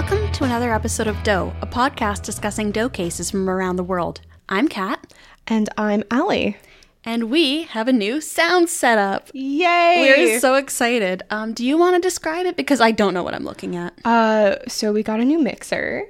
Welcome to another episode of Doe, a podcast discussing doe cases from around the world. I'm Kat, And I'm Allie. and we have a new sound setup. Yay! We're so excited. Um, do you want to describe it? Because I don't know what I'm looking at. uh, so we got a new mixer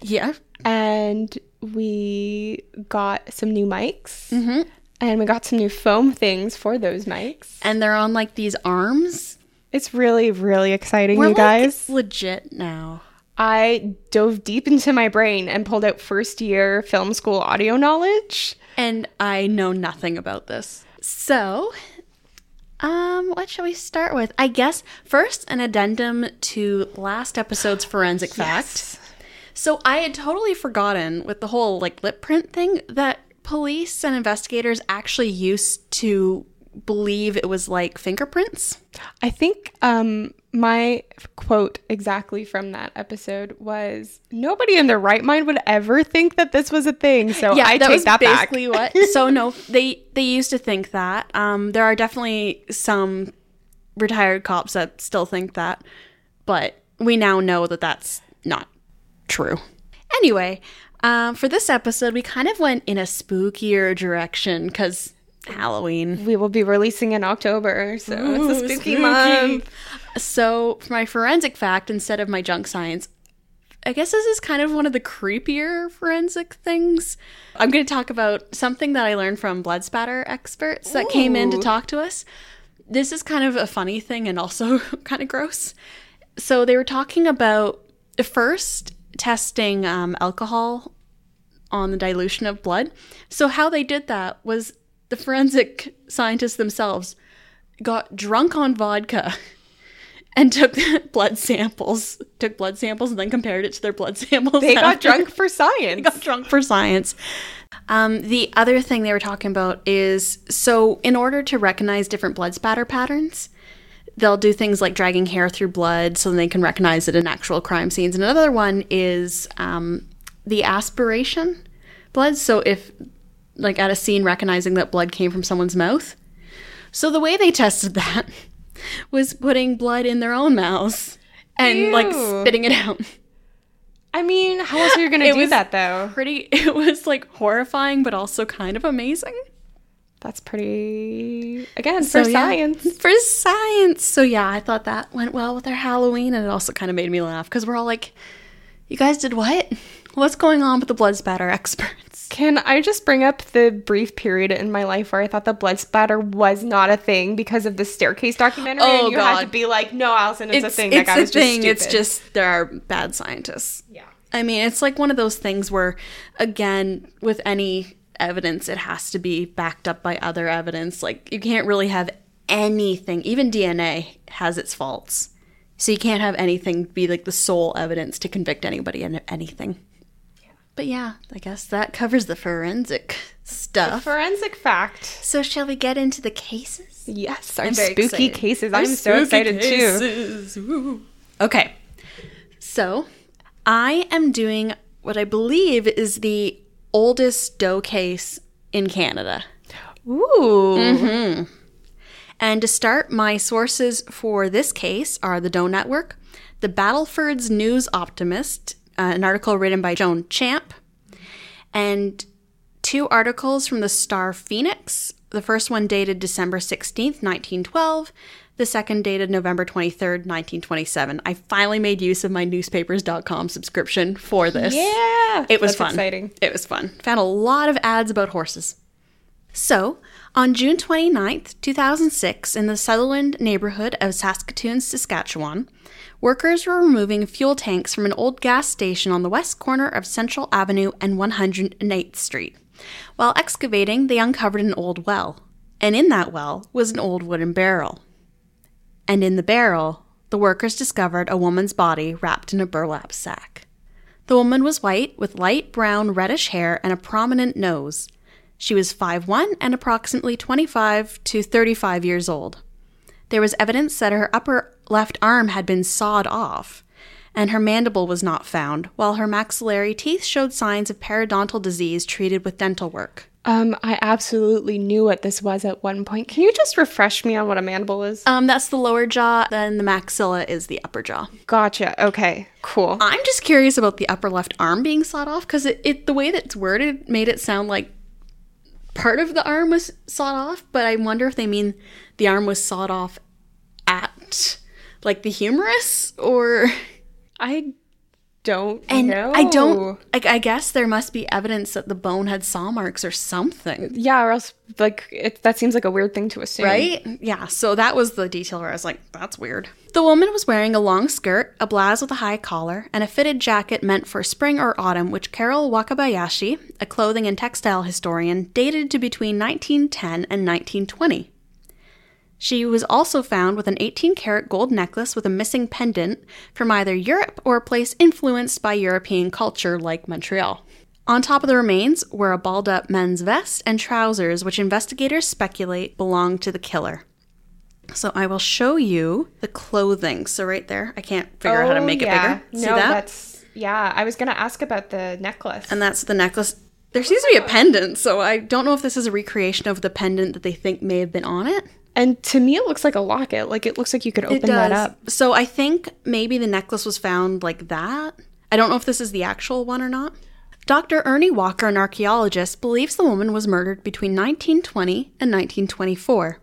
Yeah. and we got some new mics. Mm-hmm. And we got some new foam things for those mics. And they're on like these arms. It's really, really exciting, We're you guys. like legit now. I dove deep into my brain and pulled out first year film school audio knowledge. And I know nothing about this. So, um, what shall we start with? I guess first an addendum to last episode's forensic fact. So I had totally forgotten with the whole like lip print thing that police and investigators actually used to believe it was like fingerprints. I think um, my quote exactly from that episode was nobody in their right mind would ever think that this was a thing. So yeah, I that take was that back. basically what. So no, they they used to think that. Um, there are definitely some retired cops that still think that, but we now know that that's not true. Anyway, um, for this episode, we kind of went in a spookier direction because Halloween. we will be releasing in October, so it's a spooky, spooky. month. So for my forensic fact, instead of my junk science, I guess this is kind of one of the creepier forensic things. I'm going to talk about something that I learned from blood spatter experts that came in to talk to us. This is kind of a funny thing and also kind of gross. So they were talking about first testing um, alcohol on the dilution of blood. So how they did that was the forensic scientists themselves got drunk on vodka and took blood samples, took blood samples and then compared it to their blood samples. They got drunk for science. got drunk for science. Um, the other thing they were talking about is so in order to recognize different blood spatter patterns, they'll do things like dragging hair through blood so they can recognize it in actual crime scenes. And another one is um, the aspiration blood. So if like at a scene recognizing that blood came from someone's mouth. So the way they tested that was putting blood in their own mouths and like spitting it out. I mean, how else are you going to do that though? Pretty it was like horrifying but also kind of amazing. That's pretty again So, for yeah. science. For science. So yeah, I thought that went well with our Halloween and it also kind of made me laugh because we're all like, You guys did what? What's going on with the blood spatter experts? Can I just bring up the brief period in my life where I thought the blood splatter was not a thing because of the staircase documentary? Oh, and you had God. to be like, no, Allison, it's, a thing. It's a was thing. just it's just there are bad scientists. yeah. I mean, it's like one of those things where, again, with any evidence, it has to be backed up by other evidence. Like, you can't really have anything, even DNA has its faults. So you can't have anything be like the sole evidence to convict anybody in anything. But yeah, I guess that covers the forensic stuff. Forensic fact. so, shall we get into the cases? Yes, our I'm very spooky excited. cases. Our I'm so spooky excited too. Woo. Okay. So, I am doing what I believe is the oldest doe case in Canada. Ooh. Mm-hmm. And to start, my sources for this case are the Doe Network, the Battleford's News Optimist, uh, an article written by Joan Champ, and two articles from the Star Phoenix. The first one dated December 16th, 1912. The second dated November 23rd, 1927. I finally made use of my newspapers.com subscription for this. Yeah. It was fun. exciting. It was fun. Found a lot of ads about horses. So, on June 29th, 2006, in the Sutherland neighborhood of Saskatoon, Saskatchewan, workers were removing fuel tanks from an old gas station on the west corner of Central Avenue and 108th Street. While excavating, they uncovered an old well, and in that well was an old wooden barrel. And in the barrel, the workers discovered a woman's body wrapped in a burlap sack. The woman was white with light brown reddish hair and a prominent nose. She was 5'1 and approximately 25 to 35 years old. There was evidence that her upper left arm had been sawed off, and her mandible was not found, while her maxillary teeth showed signs of periodontal disease treated with dental work. Um, I absolutely knew what this was at one point. Can you just refresh me on what a mandible is? Um, that's the lower jaw, then the maxilla is the upper jaw. Gotcha. Okay, cool. I'm just curious about the upper left arm being sawed off because it, it the way that it's worded made it sound like part of the arm was sawed off, but I wonder if they mean the arm was sawed off at like the humerus or I don't and know. I don't. I, I guess there must be evidence that the bone had saw marks or something, Yeah, or else like it, that seems like a weird thing to assume. right? Yeah. So that was the detail where I was like, "That's weird." The woman was wearing a long skirt, a blouse with a high collar, and a fitted jacket meant for spring or autumn, which Carol Wakabayashi, a clothing and textile historian, dated to between 1910 and 1920. She was also found with an 18 karat gold necklace with a missing pendant from either Europe or a place influenced by European culture like Montreal. On top of the remains were a balled up men's vest and trousers, which investigators speculate belonged to the killer. So I will show you the clothing. So right there, I can't figure out how to oh, make Oh, yeah. it bigger. See no, that? that's yeah. I was gonna ask about the necklace. And that's the necklace. There seems to be a pendant, so I don't know if this is a recreation of the pendant that they think may have been on it. And to me, it looks like a locket. Like it looks like you could open that up. So I think maybe the necklace was found like that. I don't know if this is the actual one or not. Dr. Ernie Walker, an archaeologist, believes the woman was murdered between 1920 and 1924.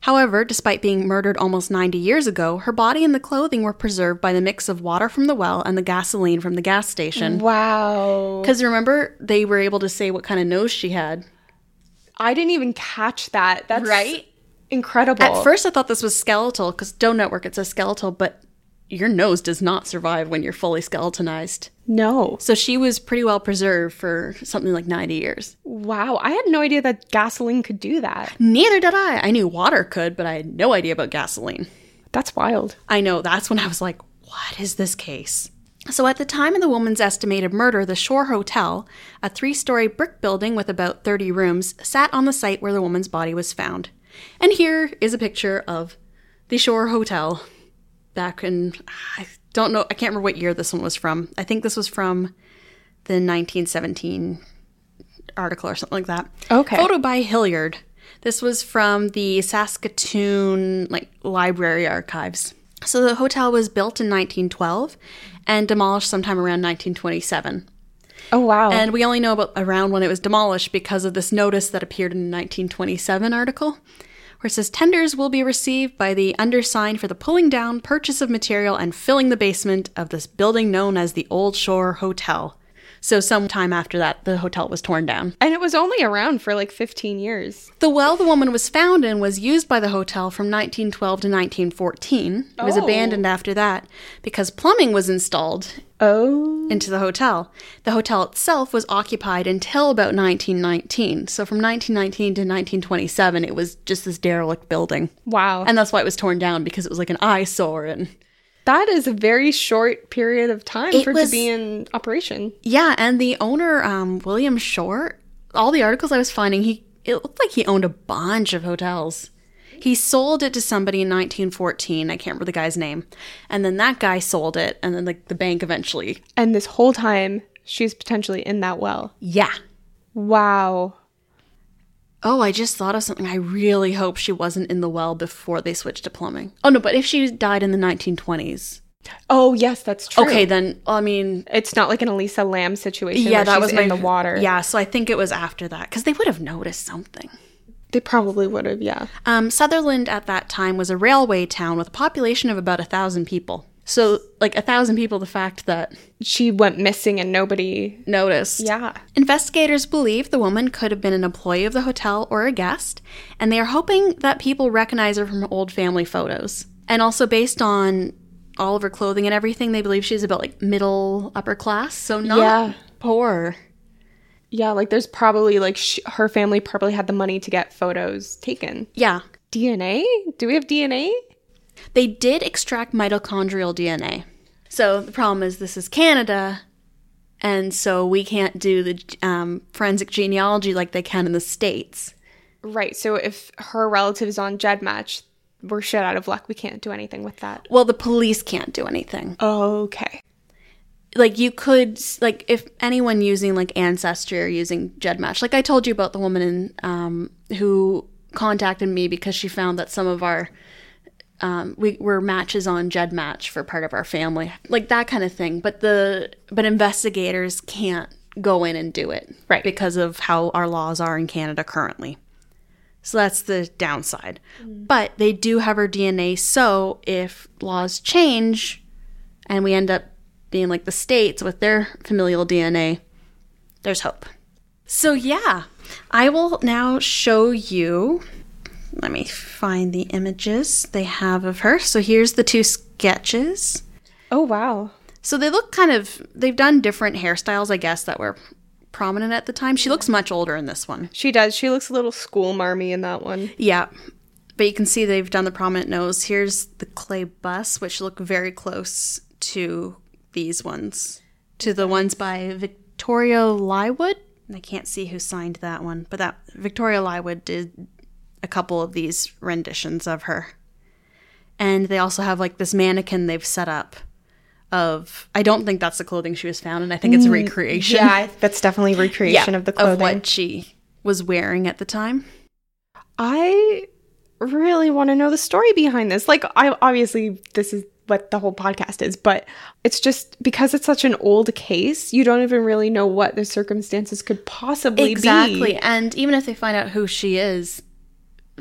However, despite being murdered almost 90 years ago, her body and the clothing were preserved by the mix of water from the well and the gasoline from the gas station. Wow. Because remember, they were able to say what kind of nose she had. I didn't even catch that. That's Right? Incredible. At first, I thought this was skeletal because Doe Network, it says skeletal, but your nose does not survive when you're fully skeletonized. no. So she was pretty well preserved for something like 90 years. Wow. I had no idea that gasoline could do that. Neither did I. I knew water could, but I had no idea about gasoline. That's wild. I know that's when I was like, what is this case? So, at the time of the woman's estimated murder, the Shore Hotel, a three story brick building with about 30 rooms, sat on the site where the woman's body was found. And here is a picture of the Shore Hotel back in, I don't know, I can't remember what year this one was from. I think this was from the 1917 article or something like that. Okay. Photo by Hilliard. This was from the Saskatoon like library archives. So the hotel was built in 1912 and demolished sometime around 1927. Oh wow. And we only know about around when it was demolished because of this notice that appeared in the 1927 article, where it says tenders will be received by the undersigned for the pulling down, purchase of material, and filling the basement of this building known as the Old Shore Hotel. So, sometime after that, the hotel was torn down. and it was only around for like 15 years. The well the woman was found in was used by the hotel from 1912 to 1914. It was Oh. abandoned after that because plumbing was installed Oh. into the hotel. The hotel itself was occupied until about 1919. So from 1919 to 1927, it was just this derelict building. Wow. And that's why it was torn down because it was like an eyesore. And that is a very short period of time It for it was- to be in operation. yeah, and the owner, um, William Short, all the articles I was finding, he it looked like he owned a bunch of hotels. He sold it to somebody in 1914. I can't remember the guy's name. And then that guy sold it, and then like the bank eventually. And this whole time, she's potentially in that well. Yeah. Wow. Oh, I just thought of something. I really hope she wasn't in the well before they switched to plumbing. Oh no, but if she died in the 1920s, Oh, yes, that's true. okay, then I mean, It's not like an Elisa Lam situation. yeah, where that she's was my in the water. Yeah, so I think it was after that because they would have noticed something. they probably would have. Yeah. Um, Sutherland at that time was a railway town with a population of about a thousand people. So, like a thousand people, the fact that She went missing and nobody. noticed. Yeah. Investigators believe the woman could have been an employee of the hotel or a guest, and they are hoping that people recognize her from old family photos. And also, based on all of her clothing and everything, they believe she's about like middle upper class, so not Yeah. poor. Yeah, like there's probably like sh- her family probably had the money to get photos taken. Yeah. DNA? Do we have DNA? They did extract mitochondrial DNA. So the problem is, this is Canada, and so we can't do the um, forensic genealogy like they can in the States. Right. So if her relatives on GEDmatch, we're shit out of luck. We can't do anything with that. Well, the police can't do anything. Okay. like you could like if anyone using like ancestry or using gedmatch like i told you about the woman in, um, who contacted me because she found that some of our um, we were matches on gedmatch for part of our family like that kind of thing but the but investigators can't go in and do it Right. because of how our laws are in canada currently so that's the downside but they do have her dna so if laws change and we end up being like the states with their familial DNA, there's hope. So, yeah, I will now show you. Let me find the images they have of her. So, here's the two sketches. Oh, wow. So, they look kind of, they've done different hairstyles, I guess, that were prominent at the time. She looks much older in this one. She does. She looks a little school marmy in that one. Yeah. But you can see they've done the prominent nose. Here's the clay bus, which look very close to these ones, to the ones by Victoria Lywood. I can't see who signed that one, but that Victoria Lywood did a couple of these renditions of her. And they also have like this mannequin they've set up of I don't think that's the clothing she was found in. I think it's a mm, recreation. Yeah, that's definitely recreation of the clothing. of what she was wearing at the time. I really want to know the story behind this. Like, I obviously this is what the whole podcast is, but it's just because it's such an old case, you don't even really know what the circumstances could possibly Exactly. be. Exactly. And even if they find out who she is,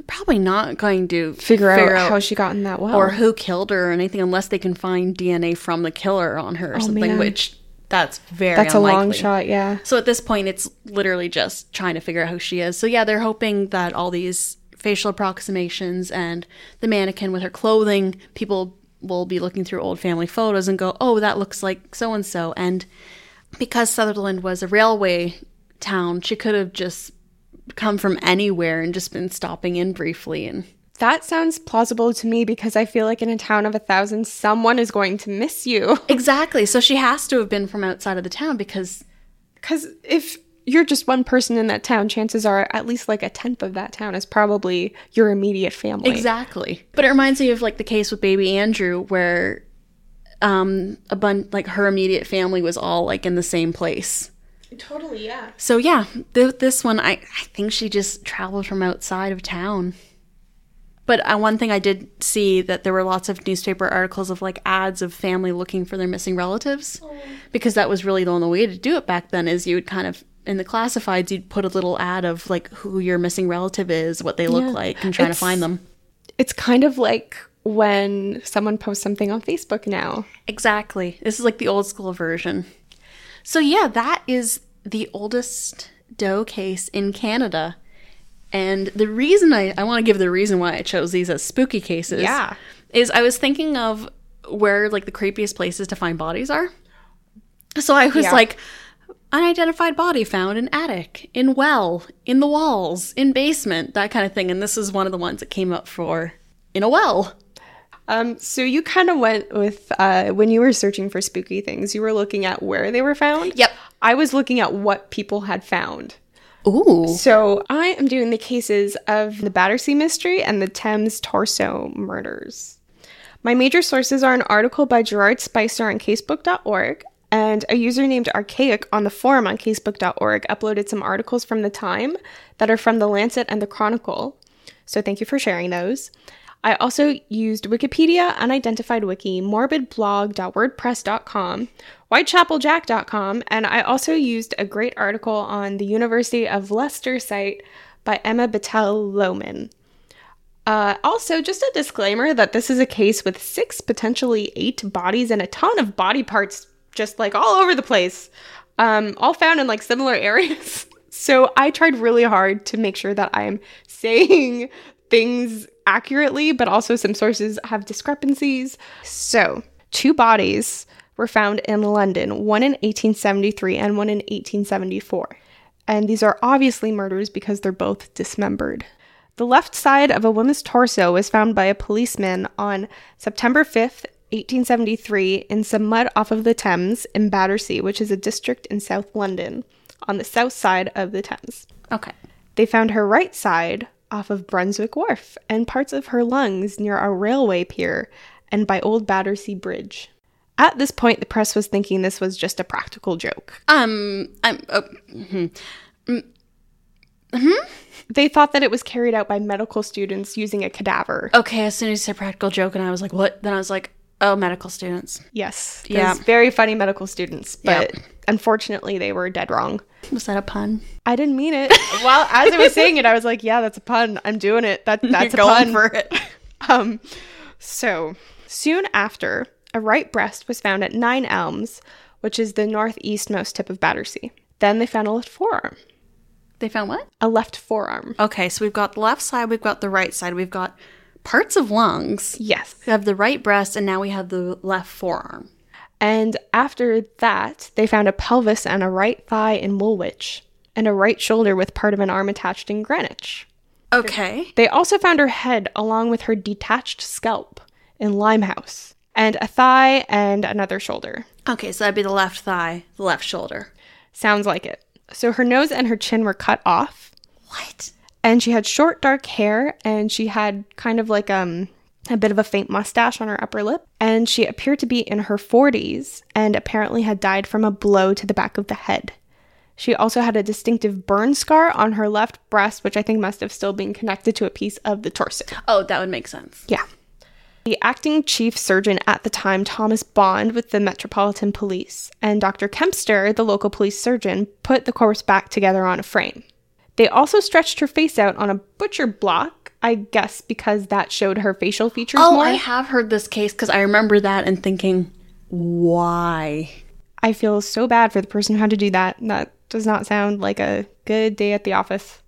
probably not going to Figure, out, how she got in that well. or who killed her or anything unless they can find DNA from the killer on her or oh, something, Oh, man. which that's very that's a long shot, yeah. So at this point, it's literally just trying to figure out who she is. So yeah, they're hoping that all these facial approximations and the mannequin with her clothing, people will be looking through old family photos and go, "Oh, that looks like so and so." And because Sutherland was a railway town, she could have just come from anywhere and just been stopping in briefly and That sounds plausible to me because I feel like in a town of a thousand, someone is going to miss you. Exactly. So she has to have been from outside of the town because Because if you're just one person in that town, chances are at least like a tenth of that town is probably your immediate family. Exactly. But it reminds me of like the case with baby Andrew where um a bun like her immediate family was all like in the same place. Totally, yeah. So yeah, th- this one I I think she just traveled from outside of town. But uh, one thing I did see that there were lots of newspaper articles of like ads of family looking for their missing relatives because that was really the only way to do it back then is you would kind of in the classifieds you'd put a little ad of like who your missing relative is, what they look Yeah. like and trying It's- to find them. It's kind of like when someone posts something on Facebook now. Exactly. This is like the old school version. So yeah, that is the oldest Doe case in Canada. And the reason I, I want to give the reason why I chose these as spooky cases Yeah. is I was thinking of where like the creepiest places to find bodies are. So I was Yeah. like, unidentified body found in attic, in well, in the walls, in basement, that kind of thing. And this is one of the ones that came up for in a well. Um, so you kind of went with uh, when you were searching for spooky things, you were looking at where they were found. Yep. I was looking at what people had found. Ooh. So I am doing the cases of the Battersea mystery and the Thames Torso murders. My major sources are an article by Gerard Spicer on casebook.org and a user named Archaic on the forum on casebook.org uploaded some articles from the time that are from the Lancet and the Chronicle. So thank you for sharing those. I also used Wikipedia, Unidentified Wiki, morbidblog.wordpress.com, whitechapeljack.com, and I also used a great article on the University of Leicester site by Emma Battell Lowman. Uh, also, just a disclaimer that this is a case with six, potentially eight bodies and a ton of body parts just like all over the place, um, all found in like similar areas. So I tried really hard to make sure that I'm saying things accurately, but also some sources have discrepancies. So, two bodies were found in London, one in 1873 and one in 1874. And these are obviously murders because they're both dismembered. The left side of a woman's torso was found by a policeman on September 5th, 1873, in some mud off of the Thames in Battersea, which is a district in South London, on the south side of the Thames. Okay. They found her right side off of Brunswick Wharf and parts of her lungs near a railway pier and by Old Battersea Bridge. At this point, the press was thinking this was just a practical joke. Um, I'm. Oh, mhm. They thought that it was carried out by medical students using a cadaver. okay. As soon as you said practical joke, and I was like, what? Then I was like, oh, medical students. Yes. Yeah. Very funny medical students, but Yep. Unfortunately, they were dead wrong. Was that a pun? I didn't mean it. Well, as I was saying it, I was like, "Yeah, that's a pun. I'm doing it. That that's a You're pun going for it. Um, so soon after, a right breast was found at Nine Elms, which is the northeastmost tip of Battersea. Then they found a left forearm. They found what? A left forearm. Okay, so we've got the left side, we've got the right side, we've got parts of lungs. Yes. We have the right breast, and now we have the left forearm. And after that, they found a pelvis and a right thigh in Woolwich, and a right shoulder with part of an arm attached in Greenwich. Okay. They also found her head along with her detached scalp in Limehouse, and a thigh and another shoulder. Okay, so that'd be the left thigh, the left shoulder. Sounds like it. So her nose and her chin were cut off, What? and she had short dark hair, and she had kind of like um a bit of a faint mustache on her upper lip, and she appeared to be in her 40s and apparently had died from a blow to the back of the head. She also had a distinctive burn scar on her left breast, which I think must have still been connected to a piece of the torso. Oh, that would make sense. Yeah. The acting chief surgeon at the time, Thomas Bond, with the Metropolitan Police, and Dr. Kempster, the local police surgeon, put the corpse back together on a frame. They also stretched her face out on a butcher block, I guess because that showed her facial features Oh, more. I have heard this case because I remember that and thinking, why? I feel so bad for the person who had to do that. That does not sound like a good day at the office.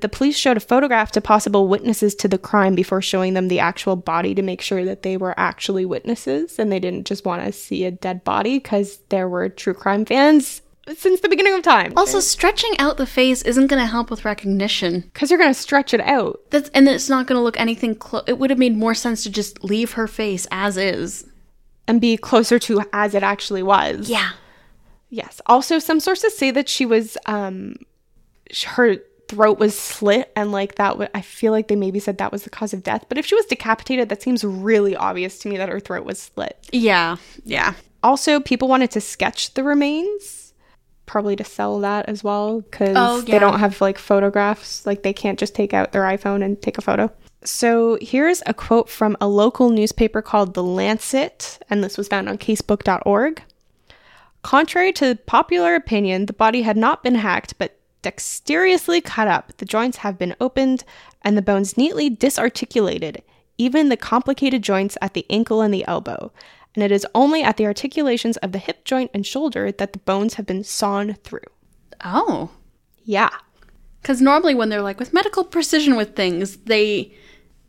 The police showed a photograph to possible witnesses to the crime before showing them the actual body to make sure that they were actually witnesses and they didn't just want to see a dead body because there were true crime fans since the beginning of time. Also, stretching out the face isn't going to help with recognition. Because you're going to stretch it out. That's and it's not going to look anything close. It would have made more sense to just leave her face as is. And be closer to as it actually was. Yeah. Yes. Also, some sources say that she was, um, her throat was slit, and like that. W- I feel like they maybe said that was the cause of death. But if she was decapitated, that seems really obvious to me that her throat was slit. Yeah. Yeah. Also, people wanted to sketch the remains, probably to sell that as well, because Oh, they don't have like photographs. Like they can't just take out their iPhone and take a photo. So here's a quote from a local newspaper called The Lancet, and this was found on casebook.org. Contrary to popular opinion, the body had not been hacked, but dexterously cut up. The joints have been opened and the bones neatly disarticulated, even the complicated joints at the ankle and the elbow. And it is only at the articulations of the hip joint and shoulder that the bones have been sawn through. Oh. Yeah. Because normally when they're like with medical precision with things, they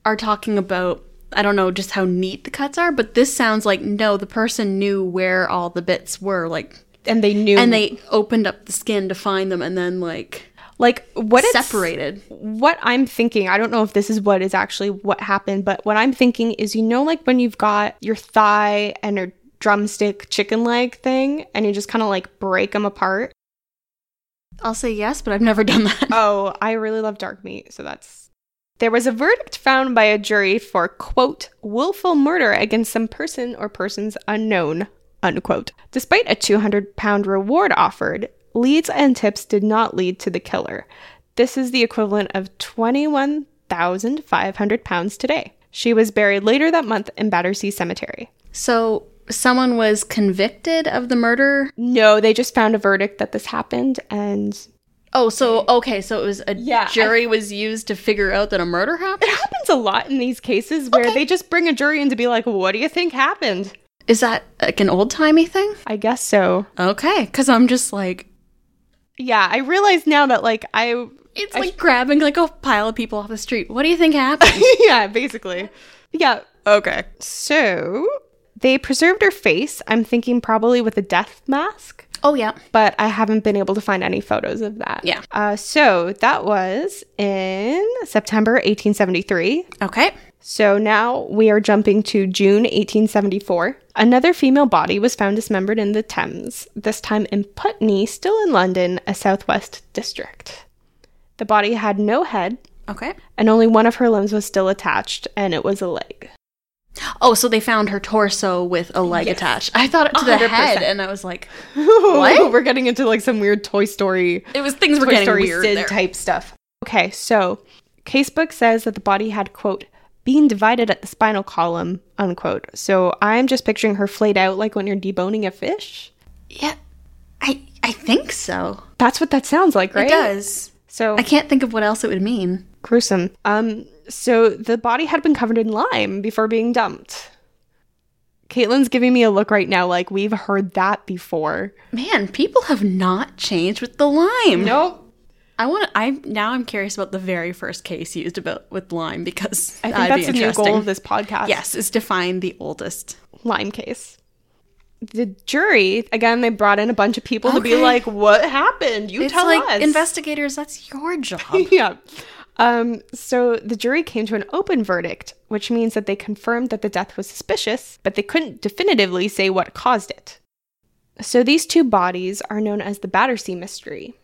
are talking about I don't know just how neat the cuts are, but this sounds like no, the person knew where all the bits were, like, And they knew and they opened up the skin to find them, and then like like what it's separated. what I'm thinking, I don't know if this is what is actually what happened, but what I'm thinking is you know like when you've got your thigh and your drumstick chicken leg thing and you just kind of like break them apart. I'll say yes, but I've never done that. Oh, I really love dark meat, so that's there was a verdict found by a jury for quote willful murder against some person or persons unknown unquote. Despite a 200 pound reward offered, leads and tips did not lead to the killer. This is the equivalent of 21,500 pounds today. She was buried later that month in Battersea Cemetery. So someone was convicted of the murder. No, they just found a verdict that this happened and Oh, so okay, so it was a Yeah, I- jury was used to figure out that a murder happened. it happens a lot in these cases where Okay. they just bring a jury in to be like, what do you think happened? Is that like an old timey thing? I guess so. Okay, because I'm just like Yeah, I realize now that like I it's like grabbing like a pile of people off the street. What do you think happened? yeah, basically. Yeah. okay. So they preserved her face. I'm thinking probably with a death mask, Oh yeah. but I haven't been able to find any photos of that. Yeah. Uh, so that was in September 1873. Okay. So now we are jumping to June 1874. Another female body was found dismembered in the Thames, this time in Putney, still in London, a southwest district. The body had no head, Okay. and only one of her limbs was still attached, and it was a leg. Oh, so they found her torso with a leg Yes. attached. I thought it to the 100%. head, and I was like, what? We're getting into like some weird Toy Story, it was things were Toy getting Story weird Sid there. type stuff. Okay, so Casebook says that the body had quote being divided at the spinal column unquote. So I'm just picturing her flayed out like when you're deboning a fish. Yeah, I I think so. That's what that sounds like, right? It does. So I can't think of what else it would mean. gruesome. Um, so the body had been covered in lime before being dumped. Caitlin's giving me a look right now, like we've heard that before. Man, people have not changed with the lime. Nope. I want. I now I'm curious about the very first case used about with lime because I think that's be the new goal of this podcast. Yes, is to find the oldest. lime case. The jury, again, they brought in a bunch of people to be like, what happened? You It's tell like us. investigators. That's your job. yeah. Um, so the jury came to an open verdict, which means that they confirmed that the death was suspicious, but they couldn't definitively say what caused it. So these two bodies are known as the Battersea Mystery.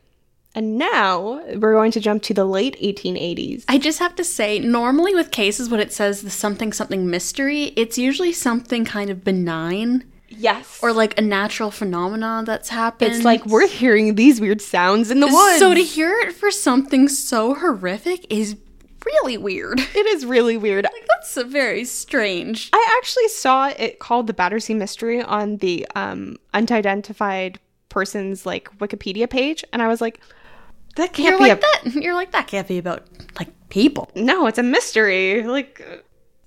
And now we're going to jump to the late 1880s. I just have to say, normally with cases when it says the something something mystery, it's usually something kind of benign Yes. or like a natural phenomenon that's happened. it's like we're hearing these weird sounds in the woods. So to hear it for something so horrific is really weird. it is really weird. Like that's very strange. I actually saw it called the Battersea Mystery on the um, unidentified person's like Wikipedia page, and I was like, that can't You're be like a that. You're like that can't be about like people. no, it's a mystery. Like,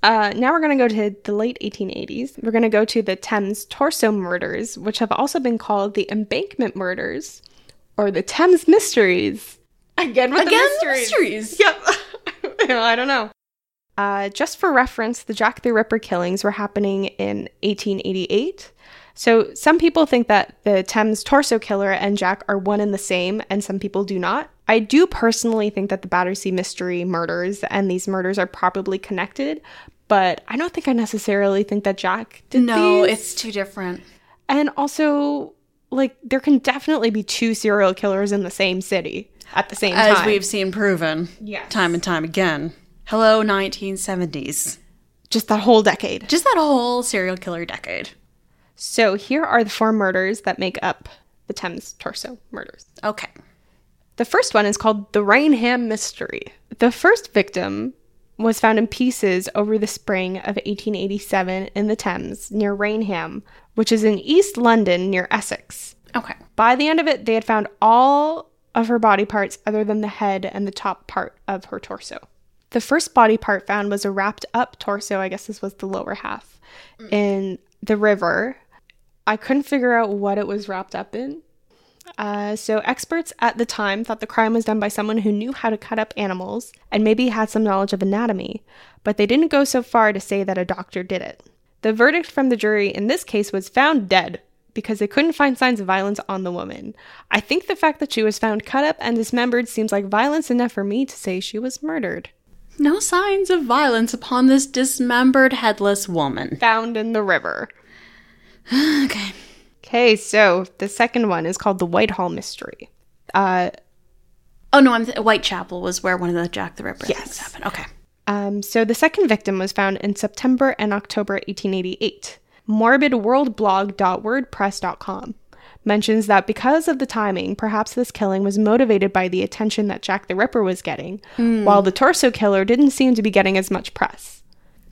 uh, now we're gonna go to the late 1880s. We're gonna go to the Thames Torso murders, which have also been called the Embankment murders or the Thames Mysteries. Again with Again, the the mysteries. mysteries. Yep. I don't know. Uh, just for reference, the Jack the Ripper killings were happening in 1888. So some people think that the Thames torso killer and Jack are one and the same, and some people do not. I do personally think that the Battersea Mystery murders and these murders are probably connected, but I don't think I necessarily think that Jack did No, these. it's too different. and also like there can definitely be two serial killers in the same city at the same As time. As we've seen proven Yes. time and time again. Hello, 1970s. just that whole decade. Just that whole serial killer decade. So here are the four murders that make up the Thames torso murders. Okay. The first one is called the Rainham Mystery. The first victim was found in pieces over the spring of 1887 in the Thames near Rainham, which is in East London near Essex. Okay. By the end of it, they had found all of her body parts other than the head and the top part of her torso. The first body part found was a wrapped up torso, I guess this was the lower half, mm. in the river. I couldn't figure out what it was wrapped up in. Uh, so, experts at the time thought the crime was done by someone who knew how to cut up animals and maybe had some knowledge of anatomy, but they didn't go so far to say that a doctor did it. The verdict from the jury in this case was found dead because they couldn't find signs of violence on the woman. I think the fact that she was found cut up and dismembered seems like violence enough for me to say she was murdered. No signs of violence upon this dismembered headless woman. Found in the river. Okay. Okay, so the second one is called the Whitehall Mystery. Uh, Oh no, I'm th- Whitechapel was where one of the Jack the Ripper Yes. things happened. Okay. Um, so the second victim was found in September and October 1888. Morbidworldblog.wordpress.com mentions that because of the timing, perhaps this killing was motivated by the attention that Jack the Ripper was getting, while the torso killer didn't seem to be getting as much press.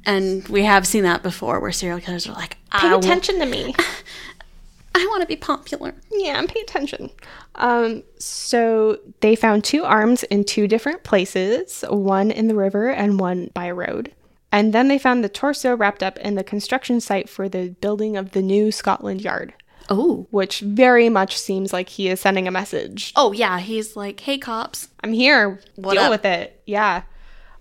And we have seen that before where serial killers are like, Pay attention to me. I want to be popular. yeah, pay attention. Um, so they found two arms in two different places, one in the river and one by a road. And then they found the torso wrapped up in the construction site for the building of the new Scotland Yard, Oh. which very much seems like he is sending a message. Oh yeah, he's like, hey cops. I'm here. What Deal up? with it. Yeah.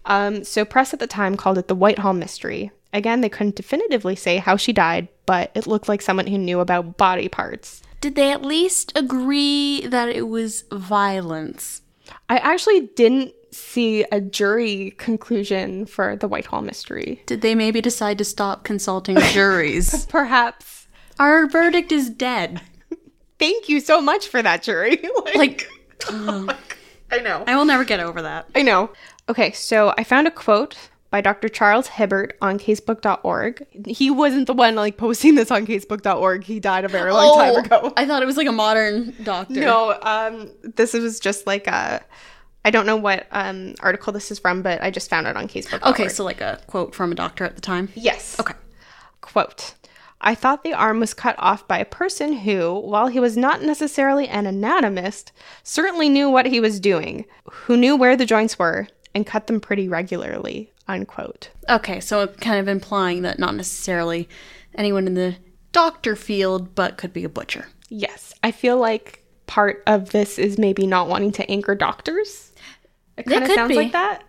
Um, so press at the time called it the Whitehall Mystery. Again, they couldn't definitively say how she died, but it looked like someone who knew about body parts. Did they at least agree that it was violence? I actually didn't see a jury conclusion for the Whitehall mystery. Did they maybe decide to stop consulting juries? Perhaps. Our verdict is dead. Thank you so much for that jury. Like, I know. I will never get over that. I know. Okay, so I found a quote by Dr. Charles Hebbert on casebook.org. He wasn't the one like posting this on casebook.org. He died a very long time ago. Oh, I thought it was like a modern doctor. No, um, this was just like a. I don't know what um, article this is from, but I just found it on casebook.org. Okay, so like a quote from a doctor at the time. Yes. Okay. Quote I thought the arm was cut off by a person who, while he was not necessarily an anatomist, certainly knew what he was doing, who knew where the joints were, and cut them pretty regularly. Unquote. Okay, so kind of implying that not necessarily anyone in the doctor field, but could be a butcher. Yes. I feel like part of this is maybe not wanting to anchor doctors. It kind of could sounds be. like that.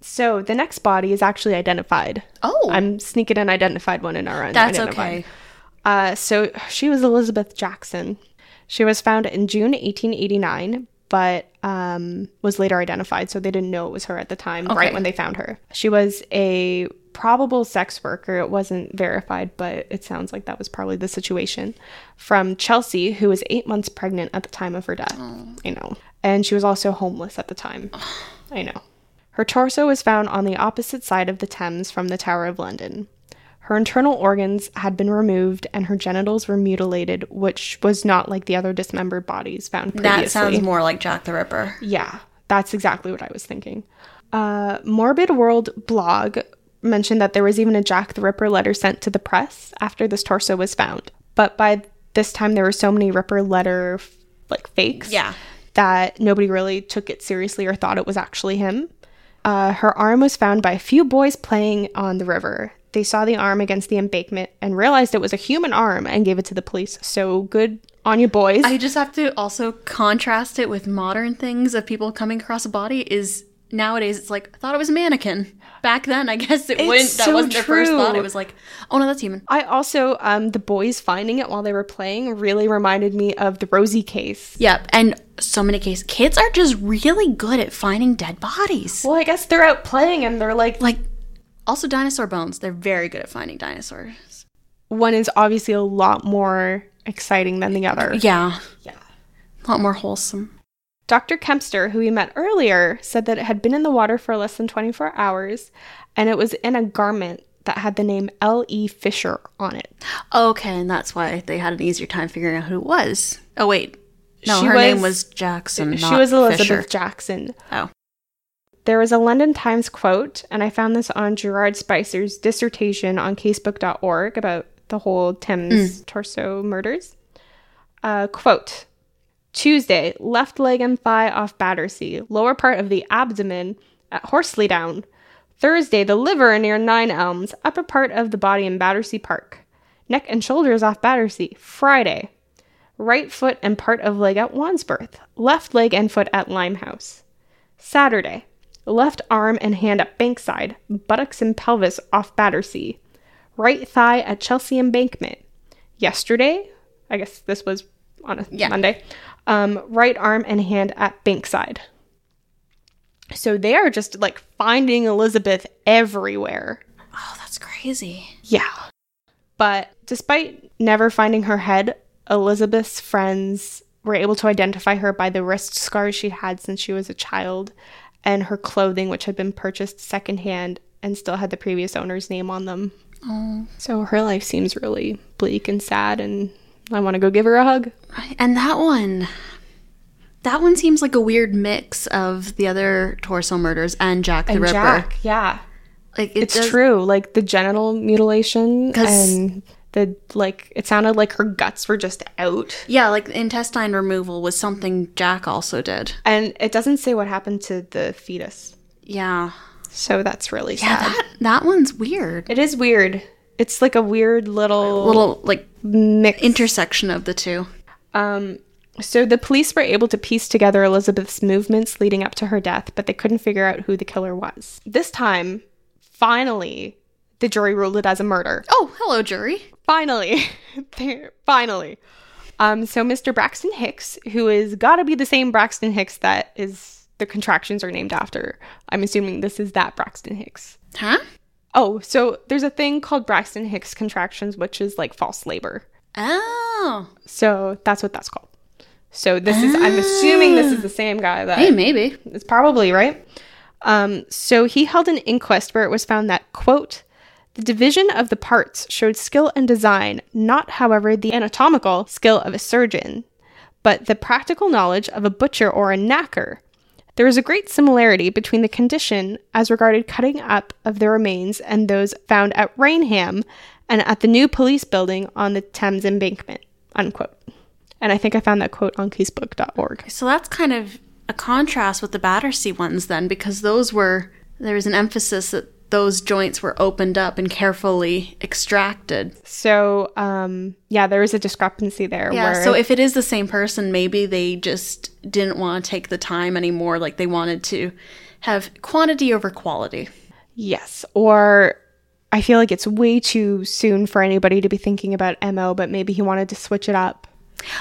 So the next body is actually identified. Oh, I'm sneaking an identified one in our that's okay. Uh, so she was Elizabeth Jackson. She was found in June 1889, but um, was later identified, so they didn't know it was her at the time, right when they found her. She was a probable sex worker. It wasn't verified, but it sounds like that was probably the situation. From Chelsea, who was eight months pregnant at the time of her death. I know. And she was also homeless at the time. I know. Her torso was found on the opposite side of the Thames from the Tower of London. Her internal organs had been removed and her genitals were mutilated, which was not like the other dismembered bodies found previously. That sounds more like Jack the Ripper. Yeah, that's exactly what I was thinking. Uh, Morbid World blog mentioned that there was even a Jack the Ripper letter sent to the press after this torso was found. But by this time, there were so many Ripper letter like fakes Yeah. that nobody really took it seriously or thought it was actually him. Uh, her arm was found by a few boys playing on the river. They saw the arm against the embankment and realized it was a human arm and gave it to the police. So good on you, boys. I just have to also contrast it with modern things of people coming across a body is nowadays it's like I thought it was a mannequin. Back then I guess it wouldn't that so wasn't their first thought. It was like, oh no, that's human. I also, um, the boys finding it while they were playing really reminded me of the Rosie case. Yep. And so many cases kids are just really good at finding dead bodies. Well, I guess they're out playing and they're like, Like also dinosaur bones. They're very good at finding dinosaurs. one is obviously a lot more exciting than the other. Yeah. Yeah. A lot more wholesome. Dr. Kempster, who we met earlier, said that it had been in the water for less than 24 hours and it was in a garment that had the name L.E. Fisher on it. Okay, and that's why they had an easier time figuring out who it was. Oh wait. No, She her name was- was Jackson. she was Elizabeth Fisher. Jackson. Oh. There was a London Times quote, and I found this on Gerard Spicer's dissertation on casebook.org about the whole Thames torso murders. Uh, quote Tuesday, left leg and thigh off Battersea, lower part of the abdomen at Horselydown. Thursday, the liver near Nine Elms, upper part of the body in Battersea Park. Neck and shoulders off Battersea. Friday, right foot and part of leg at Wandsworth, left leg and foot at Limehouse. Saturday, left arm and hand at Bankside, buttocks and pelvis off Battersea, right thigh at Chelsea Embankment. Yesterday, I guess this was on a Yeah. Monday, um, right arm and hand at Bankside. So they are just like finding Elizabeth everywhere. Oh, that's crazy. Yeah. But despite never finding her head, Elizabeth's friends were able to identify her by the wrist scars she had since she was a child and her clothing, which had been purchased secondhand and still had the previous owner's name on them. Oh. So her life seems really bleak and sad, and I want to go give her a hug. And that one, that one seems like a weird mix of the other torso murders and Jack the And Ripper. Jack, yeah. Like it It's does- true. Like the genital mutilation and like, it sounded like her guts were just out. Yeah, like intestine removal was something Jack also did. And it doesn't say what happened to the fetus. Yeah. So that's really Yeah, sad. that that one's weird. It is weird. It's like a weird little, Little like mix. intersection of the two. um, so the police were able to piece together Elizabeth's movements leading up to her death, but they couldn't figure out who the killer was. This time, finally, the jury ruled it as a murder. Oh, hello, jury. Finally, finally. Um, so Mr. Braxton Hicks, who is gotta be the same Braxton Hicks that is the contractions are named after. I'm assuming this is that Braxton Hicks. Huh? Oh, so there's a thing called Braxton Hicks contractions, which is like false labor. Oh. So that's what that's called. So this is, I'm assuming this is the same guy that Hey, maybe. it's probably right. Um, so he held an inquest where it was found that, quote, the division of the parts showed skill and design, not, however, the anatomical skill of a surgeon, but the practical knowledge of a butcher or a knacker. There is a great similarity between the condition as regarded cutting up of the remains and those found at Rainham and at the new police building on the Thames embankment. Unquote. And I think I found that quote on casebook.org. So that's kind of a contrast with the Battersea ones then, because those were there was an emphasis that those joints were opened up and carefully extracted. So, um, yeah, there is a discrepancy there. Yeah, where so if it is the same person, maybe they just didn't want to take the time anymore. Like they wanted to have quantity over quality. yes, or I feel like it's way too soon for anybody to be thinking about MO, but maybe he wanted to switch it up.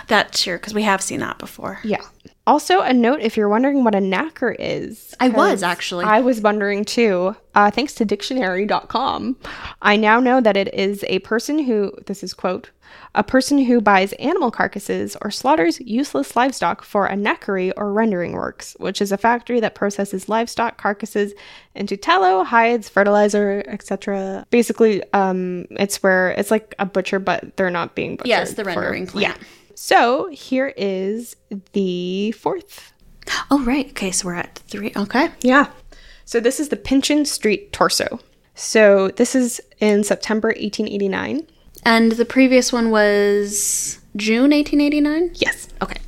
That's sure, because we have seen that before. Yeah. Also, a note if you're wondering what a knacker is. I was actually. I was wondering too. Uh, thanks to dictionary.com, I now know that it is a person who, this is quote, a person who buys animal carcasses or slaughters useless livestock for a knackery or rendering works, which is a factory that processes livestock carcasses into tallow, hides, fertilizer, etc. Basically, um, it's where it's like a butcher, but they're not being butchered. Yes, the for- rendering plant. Yeah. So here is the fourth. Oh right. Okay, so we're at three. Okay. Yeah. So this is the Pinchin Street torso. So this is in September 1889. And the previous one was June 1889? Yes. Okay.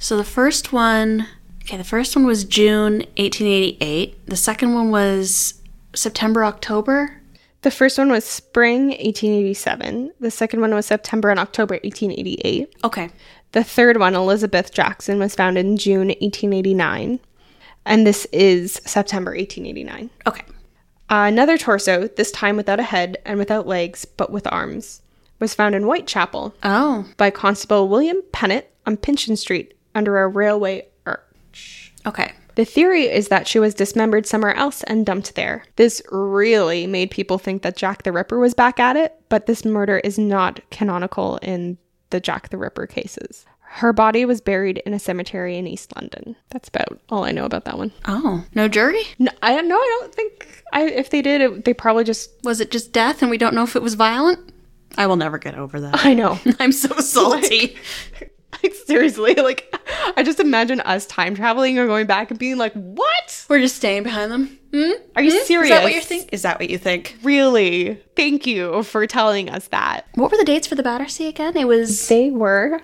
So the first one, okay, the first one was June 1888. The second one was September, October. The first one was spring 1887. The second one was September and October 1888. Okay. The third one, Elizabeth Jackson, was found in June 1889. And this is September 1889. Okay. Uh, another torso, this time without a head and without legs, but with arms, was found in Whitechapel Oh, by Constable William Pennett on Pinchin Street under a railway arch. okay. The theory is that she was dismembered somewhere else and dumped there. This really made people think that Jack the Ripper was back at it, but this murder is not canonical in the Jack the Ripper cases. Her body was buried in a cemetery in East London. That's about all I know about that one. Oh, no jury? No, I don't know. I don't think. I if they did, it, they probably just. Was it just death and we don't know if it was violent? I will never get over that. I know. I'm so salty. like seriously, like I just imagine us time traveling or going back and being like, "What? We're just staying behind them. Hmm? Are you Hmm? serious? Is that what you think? Is that what you think? Really? Thank you for telling us that." What were the dates for the Battersea again? It was They were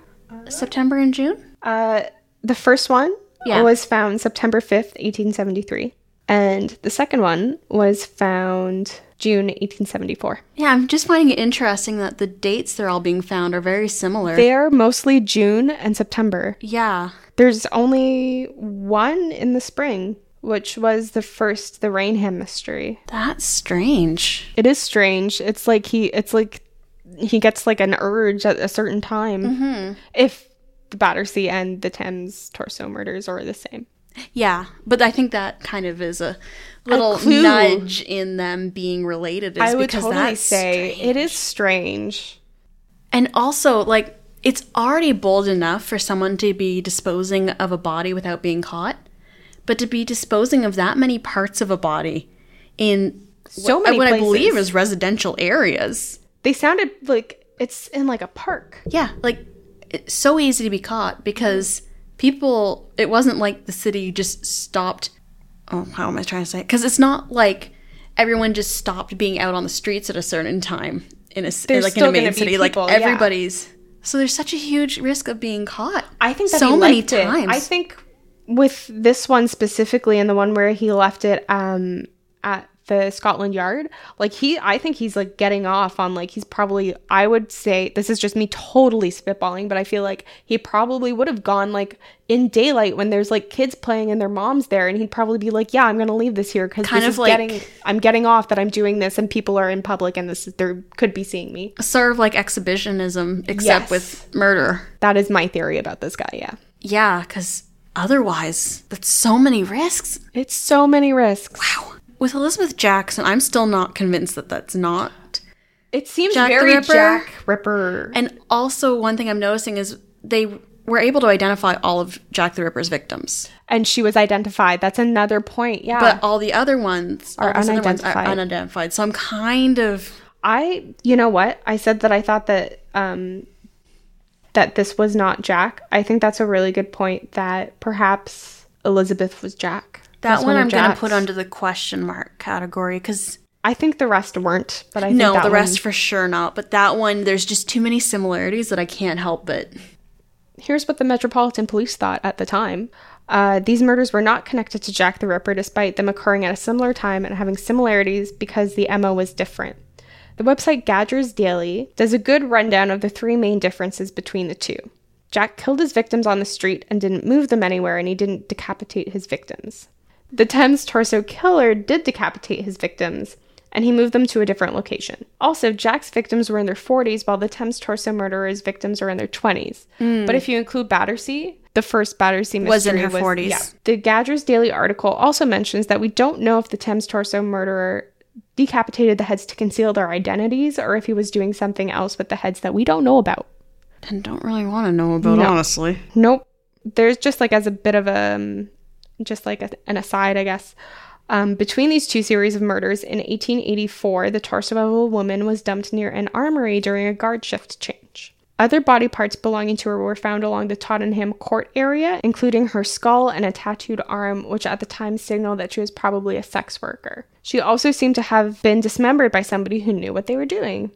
September and June? Uh, the first one Yeah. was found September 5th, 1873. And the second one was found June 1874. Yeah, I'm just finding it interesting that the dates they're all being found are very similar. They are mostly June and September. yeah. There's only one in the spring, which was the first, the Rainham mystery. That's strange. It is strange. It's like he, it's like he gets like an urge at a certain time. Mm-hmm. If the Battersea and the Thames torso murders are the same. Yeah, but I think that kind of is a little clue. nudge in them being related. Is I would totally say strange. it is strange. And also, like, it's already bold enough for someone to be disposing of a body without being caught, but to be disposing of that many parts of a body in So what, uh, many what I believe is residential areas. They sounded like it's in like a park. Yeah, like it's so easy to be caught because people. It wasn't like the city just stopped. Oh, how am I trying to say? Because it's not like everyone just stopped being out on the streets at a certain time in a There's like in a main city. people, like yeah. everybody's. So there's such a huge risk of being caught. I think so many liked it. times. I think with this one specifically, and the one where he left it um, at the Scotland Yard, like he, I think he's like getting off on like he's probably. I would say this is just me totally spitballing, but I feel like he probably would have gone like in daylight when there's like kids playing and their moms there, and he'd probably be like, "Yeah, I'm gonna leave this here because Kind this of is like- getting. I'm getting off that I'm doing this, and people are in public, and this is they could be seeing me." sort of like exhibitionism, except Yes. with murder. That is my theory about this guy. Yeah, Yeah, because otherwise, that's so many risks. it's so many risks. Wow. With Elizabeth Jackson, I'm still not convinced that that's not. It seems Jack the very Ripper? Jack Ripper. And also, one thing I'm noticing is they were able to identify all of Jack the Ripper's victims, And she was identified. That's another point. Yeah. but all the other ones Are other ones unidentified. are unidentified. So I'm kind of I, you know what? I said that I thought that um, that this was not Jack. I think that's a really good point. That perhaps Elizabeth was Jack. That one of I'm going to put under the question mark category because I think the rest weren't, but I think no, the one- rest for sure not. But that one, there's just too many similarities that I can't help but. Here's what the Metropolitan Police thought at the time. Uh, these murders were not connected to Jack the Ripper, despite them occurring at a similar time and having similarities because the MO was different. The website Gadgers Daily does a good rundown of the three main differences between the two. Jack killed his victims on the street and didn't move them anywhere, and he didn't decapitate his victims. The Thames Torso Killer did decapitate his victims, and he moved them to a different location. Also, Jack's victims were in their 40s, while the Thames Torso murderer's victims are in their 20s. But if you include Battersea, the first Battersea mystery Was in her 40s. Yeah. The Gadgers Daily article also mentions that we don't know if the Thames Torso murderer decapitated the heads to conceal their identities or if he was doing something else with the heads that we don't know about. And don't really want to know about, No. honestly. Nope. There's just like as a bit of a, um, just like a, an aside, I guess. Um, between these two series of murders in 1884, the torso of a woman was dumped near an armory during a guard shift change. Other body parts belonging to her were found along the Tottenham Court area, including her skull and a tattooed arm, which at the time signaled that she was probably a sex worker. She also seemed to have been dismembered by somebody who knew what they were doing.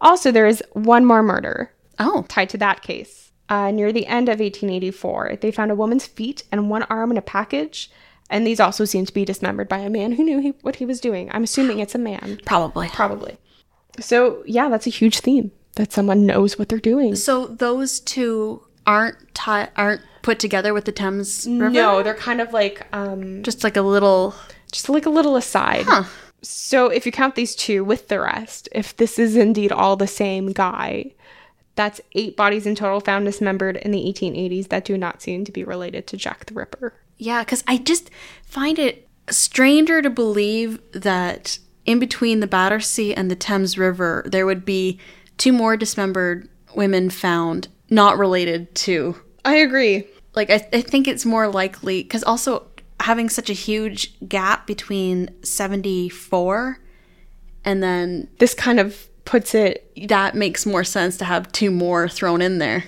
Also, there is one more murder Oh, tied to that case. Uh, near the end of 1884, they found a woman's feet and one arm in a package, and these also seem to be dismembered by a man who knew he, what he was doing. I'm assuming it's a man. probably. Probably. So, yeah, that's a huge theme that someone knows what they're doing. So those two aren't ti- aren't put together with the Thames River. No, they're kind of like um, just like a little. just like a little aside. Huh. So, if you count these two with the rest, if this is indeed all the same guy, that's eight bodies in total found dismembered in the 1880s that do not seem to be related to Jack the Ripper. Yeah, because I just find it stranger to believe that in between the Battersea and the Thames River, there would be two more dismembered women found not related to. I agree. Like, I, I think it's more likely because also having such a huge gap between 74 and then This kind of puts it, that makes more sense to have two more thrown in there.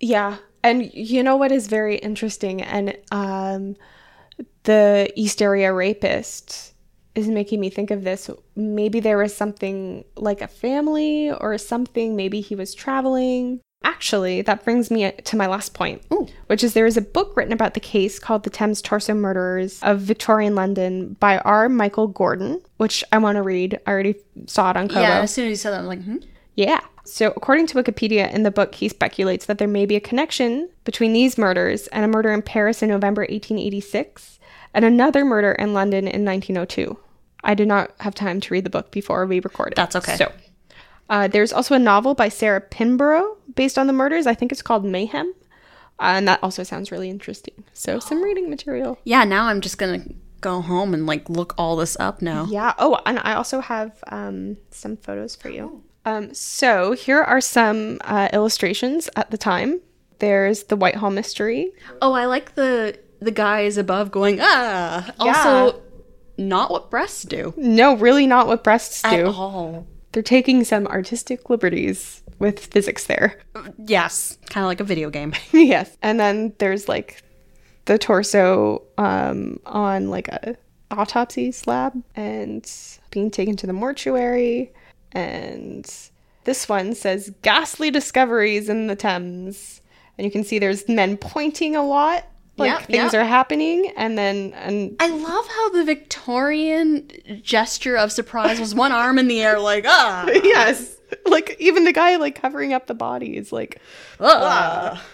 yeah. And you know what is very interesting? And um, the East Area rapist is making me think of this. Maybe there was something like a family or something. Maybe he was traveling. Actually, that brings me to my last point, Ooh. which is there is a book written about the case called The Thames Torso Murderers of Victorian London by R. Michael Gordon, which I want to read. I already saw it on Kobo. Yeah, as soon as you said that, I'm like, hmm? Yeah. So, according to Wikipedia, in the book, he speculates that there may be a connection between these murders and a murder in Paris in November 1886 and another murder in London in 1902. I did not have time to read the book before we recorded. That's okay. So, uh, there's also a novel by Sarah Pinborough based on the murders. I think it's called Mayhem. Uh, and that also sounds really interesting. So, some reading material. Yeah, now I'm just gonna go home and like look all this up now. Yeah. Oh, and I also have um, some photos for you. Um, so here are some uh, illustrations at the time. There's the Whitehall Mystery. Oh, I like the the guys above going ah. Also, not what breasts do No, really not what breasts at do. all. They're taking some artistic liberties with physics there. Yes, kind of like a video game. yes. And then there's like the torso um, on like a autopsy slab and being taken to the mortuary. And this one says ghastly discoveries in the Thames. And you can see there's men pointing a lot. Like Yep, things yep. are happening. And then and I love how the Victorian gesture of surprise was one arm in the air, like ah, yes. Like even the guy like covering up the body is like ah.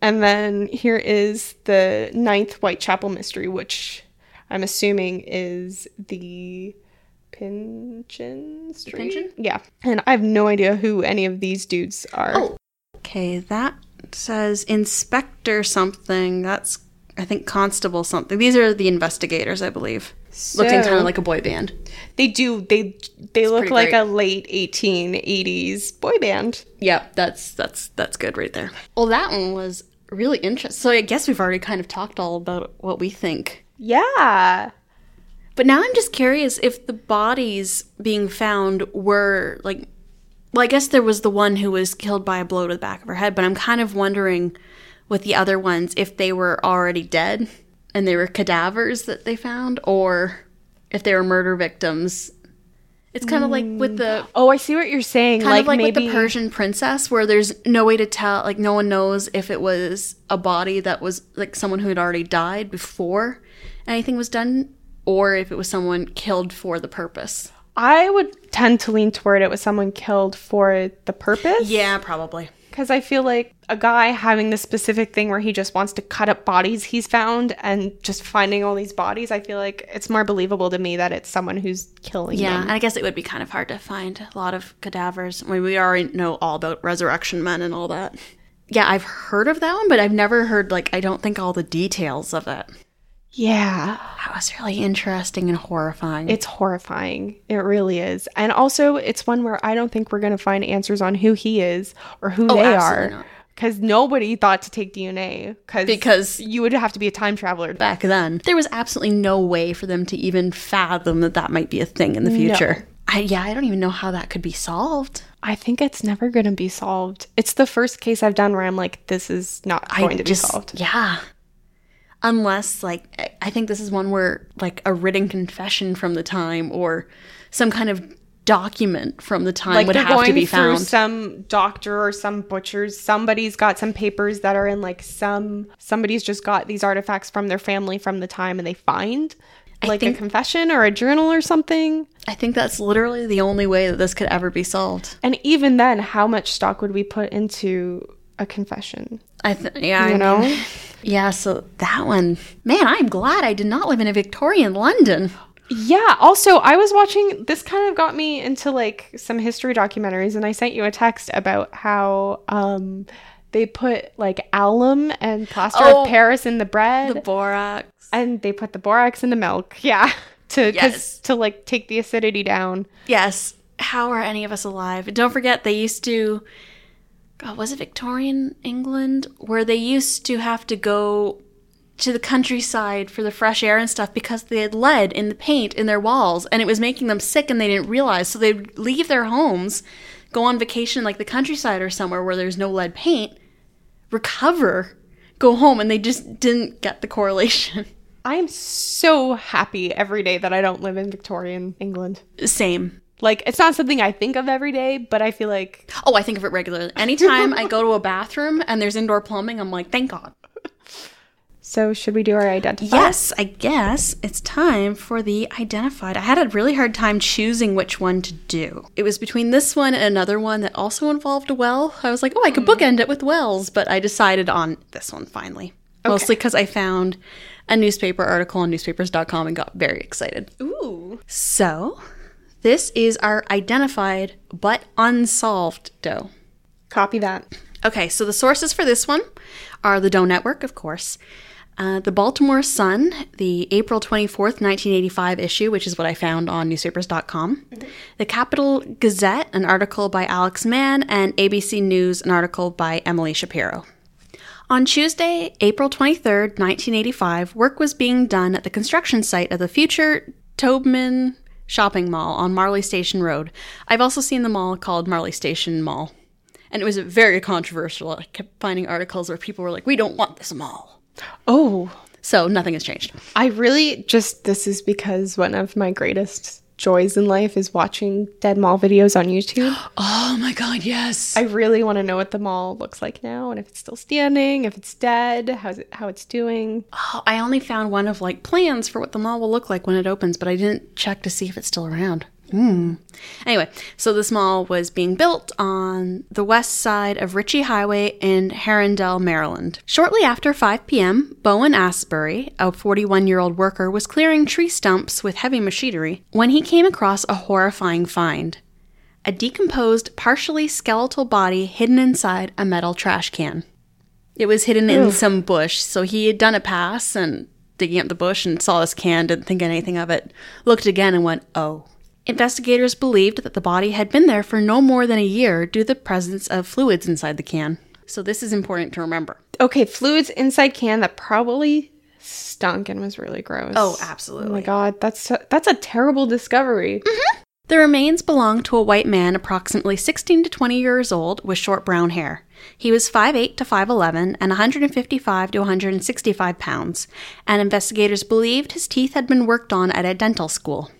And then here is the ninth Whitechapel mystery, which I'm assuming is the Pinchin Street. Pinchin? Yeah. And I have no idea who any of these dudes are. Oh. Okay, that says Inspector something. That's I think Constable something. These are the investigators, I believe. Looking kind of like a boy band. They do. They they look like great. a late 1880s boy band. Yep, that's that's that's good right there. Well, that one was really interesting. So I guess we've already kind of talked all about what we think. Yeah. But now I'm just curious if the bodies being found were like well, I guess there was the one who was killed by a blow to the back of her head, but I'm kind of wondering with the other ones if they were already dead and they were cadavers that they found or if they were murder victims. It's kind of like with mm. the Oh, I see what you're saying. kind like, of like maybe with the Persian princess, where there's no way to tell, like no one knows if it was a body that was like someone who had already died before anything was done, or if it was someone killed for the purpose. I would tend to lean toward it was someone killed for the purpose. Yeah, probably. Because I feel like a guy having this specific thing where he just wants to cut up bodies he's found and just finding all these bodies, I feel like it's more believable to me that it's someone who's killing Yeah, them. and I guess it would be kind of hard to find a lot of cadavers. I mean, we already know all about resurrection men and all that. Yeah, I've heard of that one, but I've never heard like I don't think all the details of it. Yeah. That was really interesting and horrifying. It's horrifying. It really is. And also, it's one where I don't think we're going to find answers on who he is or who Oh, they are. Because nobody thought to take DNA. Cause Because- you would have to be a time traveler. back then. There was absolutely no way for them to even fathom that that might be a thing in the future. I, yeah, I don't even know how that could be solved. I think it's never going to be solved. It's the first case I've done where I'm like, this is not going I to just, be solved. Yeah. Unless, like, I- think this is one where, like, a written confession from the time or some kind of document from the time Like would have going to be found. through some doctor or some butcher's. Somebody's got some papers that are in like some. Somebody's just got these artifacts from their family from the time, and they find like think- a confession or a journal or something. I think that's literally the only way that this could ever be solved. And even then, how much stock would we put into a confession? I th- yeah, You I know? mean- yeah. So that one, man, I'm glad I did not live in a Victorian London. Yeah. Also, I was watching. This kind of got me into like some history documentaries, and I sent you a text about how um they put like alum and plaster Oh, of Paris in the bread, The borax. and they put the borax in the milk. Yeah. to Yes. to like take the acidity down. Yes. How are any of us alive? Don't forget, they used to. God, was it Victorian England? Where they used to have to go to the countryside for the fresh air and stuff because they had lead in the paint in their walls and it was making them sick and they didn't realize. So they'd leave their homes, go on vacation like the countryside or somewhere where there's no lead paint, recover, go home, and they just didn't get the correlation. I am so happy every day that I don't live in Victorian England. Same. Like it's not something I think of every day, but I feel like Oh, I think of it regularly. Anytime I go to a bathroom and there's indoor plumbing, I'm like, thank God. so should we do our identify? Yes, I guess it's time for the identified. I had a really hard time choosing which one to do. It was between this one and another one that also involved a well. I was like, oh, I could hmm. bookend it with wells, but I decided on this one finally. Mostly because I found a newspaper article on newspapers.com and got very excited. Ooh. So, this is our identified but unsolved doe. Copy that. Okay, so the sources for this one are the Doe Network, of course, uh, the Baltimore Sun, the April 24th, 1985 issue, which is what I found on newspapers.com, the Capital Gazette, an article by Alex Mann, and ABC News, an article by Emily Shapiro. On Tuesday, April 23rd, 1985, work was being done at the construction site of the future Taubman Shopping Mall on Marley Station Road. I've also seen the mall called Marley Station Mall. And it was very controversial. I kept finding articles where people were like, we don't want this mall. Oh, So nothing has changed. I really just this is because one of my greatest joys in life is watching dead mall videos on YouTube. Oh my God, yes. I really want to know what the mall looks like now and if it's still standing, if it's dead, how's it how it's doing. Oh, I only found one of like plans for what the mall will look like when it opens, but I didn't check to see if it's still around. Hmm. Anyway, so this mall was being built on the west side of Ritchie Highway in Harundale, Maryland. Shortly after 5 p.m., Bowen Asbury, a 41 year old worker, was clearing tree stumps with heavy machinery when he came across a horrifying find a decomposed, partially skeletal body hidden inside a metal trash can. It was hidden in some bush, so he had done a pass and digging up the bush and saw this can, didn't think anything of it, looked again and went, oh. Investigators believed that the body had been there for no more than a year due to the presence of fluids inside the can. So this is important to remember. Okay, fluids inside can that probably stunk and was really gross. Oh, absolutely. Oh my god, that's that's a terrible discovery. Mm-hmm. The remains belonged to a white man approximately 16 to 20 years old with short brown hair. He was 5'8 to 5'11 and 155 to 165 pounds, and investigators believed his teeth had been worked on at a dental school.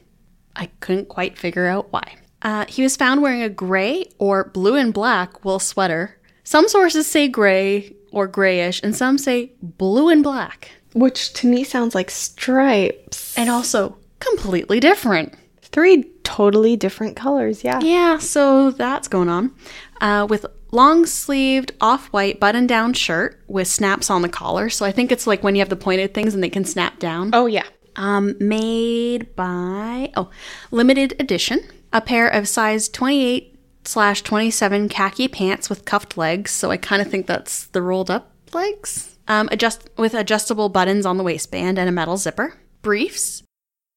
I couldn't quite figure out why. Uh, he was found wearing a gray or blue and black wool sweater. Some sources say gray or grayish, and some say blue and black, Which to me sounds like stripes. and also completely different. Three totally different colors, yeah. Yeah, so that's going on. Uh, with long sleeved, off white button down shirt with snaps on the collar. So I think it's like when you have the pointed things and they can snap down. Oh yeah. Um, made by, oh, limited edition. A pair of size 28 slash 27 khaki pants with cuffed legs. So I kind of think that's the rolled up legs. Um, adjust with adjustable buttons on the waistband and a metal zipper. Briefs,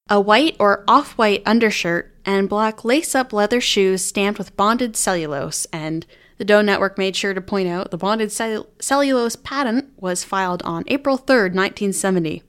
a white or off white undershirt, and black lace up leather shoes stamped with bonded cellulose. And the Doe Network made sure to point out the bonded cell- cellulose patent was filed on April 3rd, 1970.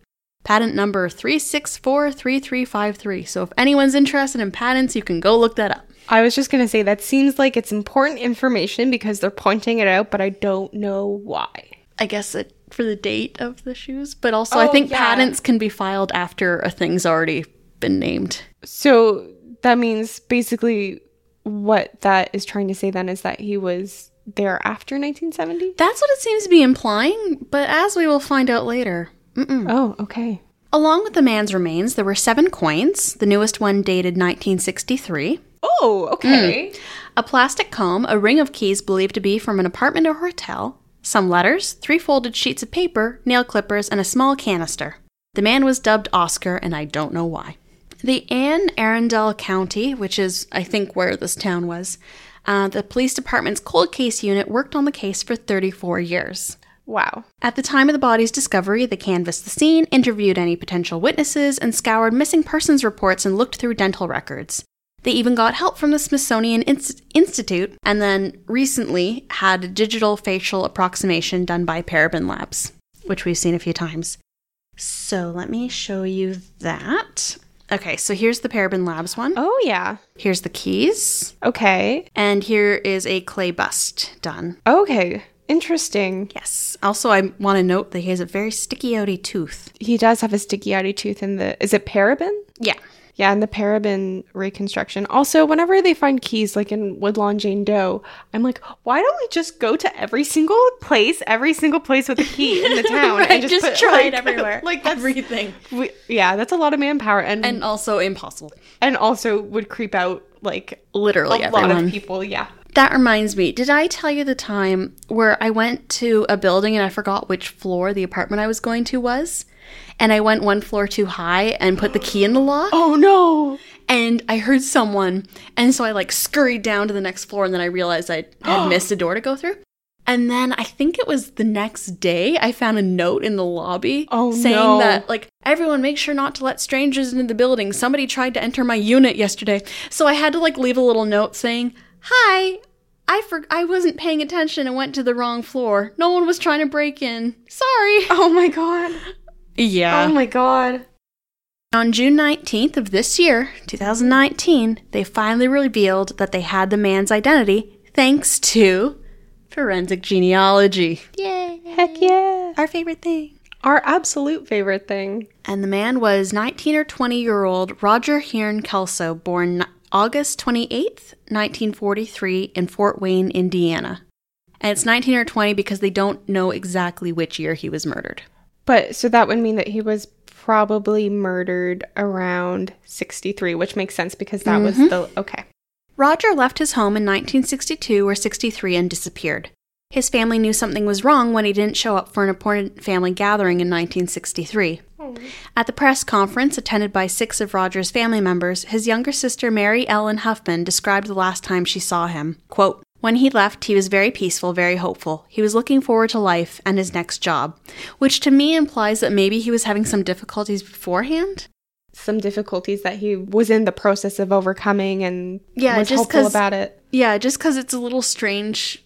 Patent number 3643353. So if anyone's interested in patents, you can go look that up. I was just gonna say that seems like it's important information because they're pointing it out, but I don't know why. I guess it for the date of the shoes, but also I Oh, think yeah. patents can be filed after a thing's already been named. So that means basically what that is trying to say then is that he was there after 1970? That's what it seems to be implying, but as we will find out later. Mm-mm. Oh, okay. Along with the man's remains, there were seven coins, the newest one dated 1963, Oh, okay. a plastic comb, a ring of keys believed to be from an apartment or hotel, some letters, three folded sheets of paper, nail clippers, and a small canister. The man was dubbed Oscar, and I don't know why. The Anne Arundel County, which is, I think, where this town was, uh, the police department's cold case unit worked on the case for 34 years. Wow. At the time of the body's discovery, they canvassed the scene, interviewed any potential witnesses, and scoured missing persons reports and looked through dental records. They even got help from the Smithsonian Inst- Institute and then recently had a digital facial approximation done by Parabon Labs, which we've seen a few times. So let me show you that. Okay, so here's the Parabon Labs one. Oh, yeah. Here's the keys. Okay. And here is a clay bust done. Okay. Interesting. Yes. Also, I want to note that he has a very sticky outy tooth. He does have a sticky outy tooth in the. Is it Parabon? Yeah. Yeah, in the Parabon reconstruction. Also, whenever they find keys, like in Woodlawn Jane Doe, I'm like, why don't we just go to every single place, every single place with a key in the town, Right, and just, just put, try it everywhere. Like that's, Everything. we, yeah, that's a lot of manpower, and and, And also impossible. And also would creep out like Literally a lot of people. Yeah. That reminds me, did I tell you the time where I went to a building and I forgot which floor the apartment I was going to was? And I went one floor too high and put the key in the lock. Oh no. And I heard someone. And so I like scurried down to the next floor and then I realized I had missed a door to go through. And then I think it was the next day I found a note in the lobby Oh, saying no. that like everyone make sure not to let strangers into the building. Somebody tried to enter my unit yesterday. So I had to like leave a little note saying, "Hi, I for- I wasn't paying attention and went to the wrong floor. No one was trying to break in. Sorry." Oh my god. Yeah. Oh my god. On June 19th of this year, 2019, they finally revealed that they had the man's identity thanks to forensic genealogy. Yay! Heck yeah. Our favorite thing. Our absolute favorite thing. And the man was 19 or 20 year old Roger Kern Kelso, born August 28th, 1943, in Fort Wayne, Indiana. And it's 19 or 20 because they don't know exactly which year he was murdered. But so that would mean that he was probably murdered around 63, which makes sense because that was mm-hmm. the okay. Roger left his home in 1962 or 63 and disappeared. His family knew something was wrong when he didn't show up for an important family gathering in 1963. At the press conference attended by six of Roger's family members, his younger sister Mary Ellen Huffman described the last time she saw him. Quote, when he left, he was very peaceful, very hopeful. He was looking forward to life and his next job, which to me implies that maybe he was having some difficulties beforehand. Some difficulties that he was in the process of overcoming and Yeah, was just hopeful about it. Yeah, just because it's a little strange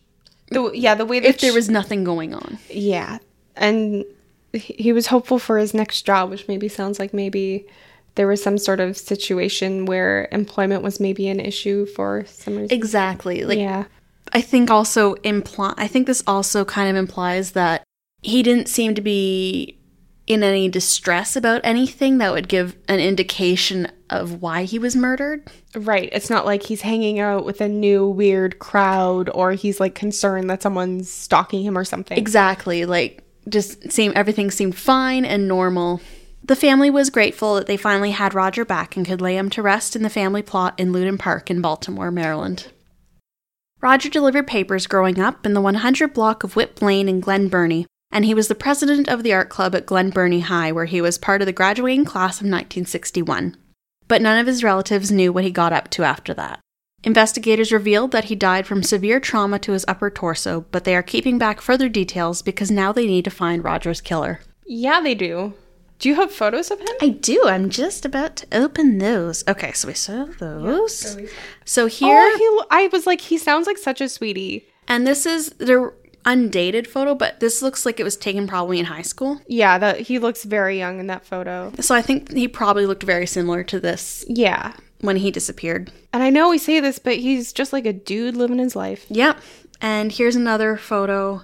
The, yeah, the way that if there was nothing going on. Yeah. And he he was hopeful for his next job, which maybe sounds like maybe there was some sort of situation where employment was maybe an issue for some reason. Exactly. Like yeah. I think also imply I think this also kind of implies that he didn't seem to be in any distress about anything that would give an indication of why he was murdered. Right. It's not like he's hanging out with a new weird crowd or he's like concerned that someone's stalking him or something. Exactly. Like just seem everything seemed fine and normal. The family was grateful that they finally had Roger back and could lay him to rest in the family plot in Loudon Park in Baltimore, Maryland. Roger delivered papers growing up in the 100 block of Whip Lane in Glen Burnie, and he was the president of the art club at Glen Burnie High, where he was part of the graduating class of 1961. But none of his relatives knew what he got up to after that. Investigators revealed that he died from severe trauma to his upper torso, but they are keeping back further details because now they need to find Roger's killer. Yeah, they do. Do you have photos of him? I do. I'm just about to open those. Okay, so we saw those. So here, Oh, he, I was like, he sounds like such a sweetie. and this is their undated photo, but this looks like it was taken probably in high school. Yeah, that he looks very young in that photo. So I think he probably looked very similar to this Yeah. when he disappeared. And I know we say this, but he's just like a dude living his life. Yep. And here's another photo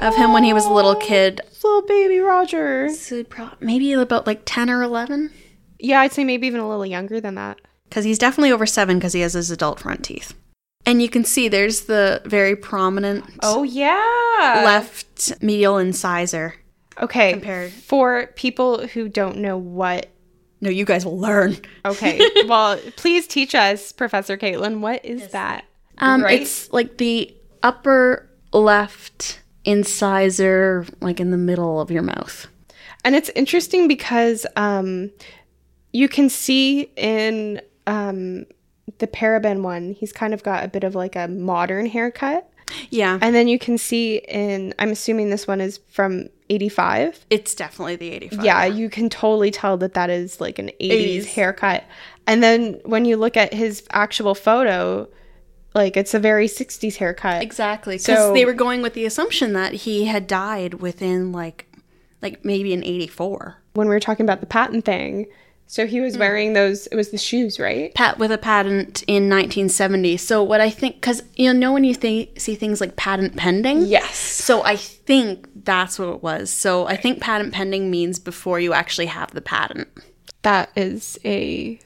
of him when he was a little oh, kid. Little baby Roger. So pro- maybe about like 10 or 11. Yeah, I'd say maybe even a little younger than that. Because he's definitely over seven because he has his adult front teeth. And you can see there's the very prominent Oh yeah. left medial incisor. Okay. compared. For people who don't know what No, you guys will learn. Okay. well, please teach us, Professor Caitlin, what is that? Um, Right? It's like the upper left incisor, like in the middle of your mouth. And it's interesting because um, you can see in um, the Parabon one, he's kind of got a bit of like a modern haircut. Yeah. And then you can see in, I'm assuming this one is from 85. It's definitely the 85. Yeah, you can totally tell that that is like an 80s, 80s. haircut. And then when you look at his actual photo, like it's a very 60s haircut. Exactly. Because So- they were going with the assumption that he had died within like, like maybe in 84. When we were talking about the patent thing, so he was wearing those, it was the shoes, right? Pat with a patent in 1970. So what I think, because you know when you think see things like patent pending, Yes. So I think that's what it was. So I think patent pending means before you actually have the patent. That is a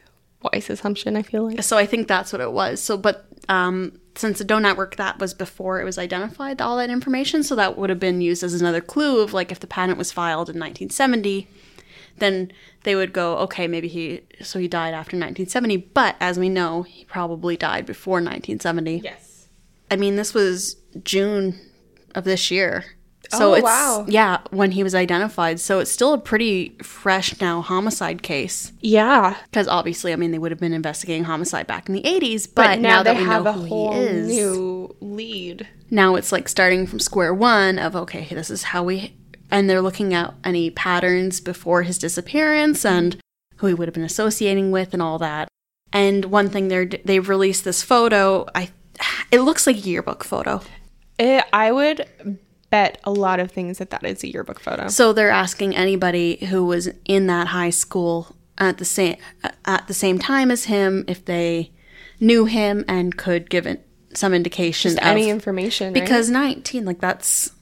wise assumption, I feel like. So I think that's what it was. So, but um, since the Doe Network, that was before it was identified, all that information. So that would have been used as another clue of like if the patent was filed in 1970, then they would go, okay, maybe he, so he died after 1970. But as we know, he probably died before 1970. Yes. I mean, this was June of this year. So Oh, it's wow. yeah, when he was identified. So it's still a pretty fresh now homicide case. Yeah. Because obviously, I mean, they would have been investigating homicide back in the 80s, but, But, now, that they we have know a who whole he is, new lead. now it's like starting from square one of, okay, this is how we. And they're looking at any patterns before his disappearance mm-hmm. and who he would have been associating with and all that. And one thing they're they've released this photo. I it looks like a yearbook photo. It, I would bet a lot of things that that is a yearbook photo. So they're asking anybody who was in that high school at the same at the same time as him if they knew him and could give it some indication of Any information, right? because 19 like that's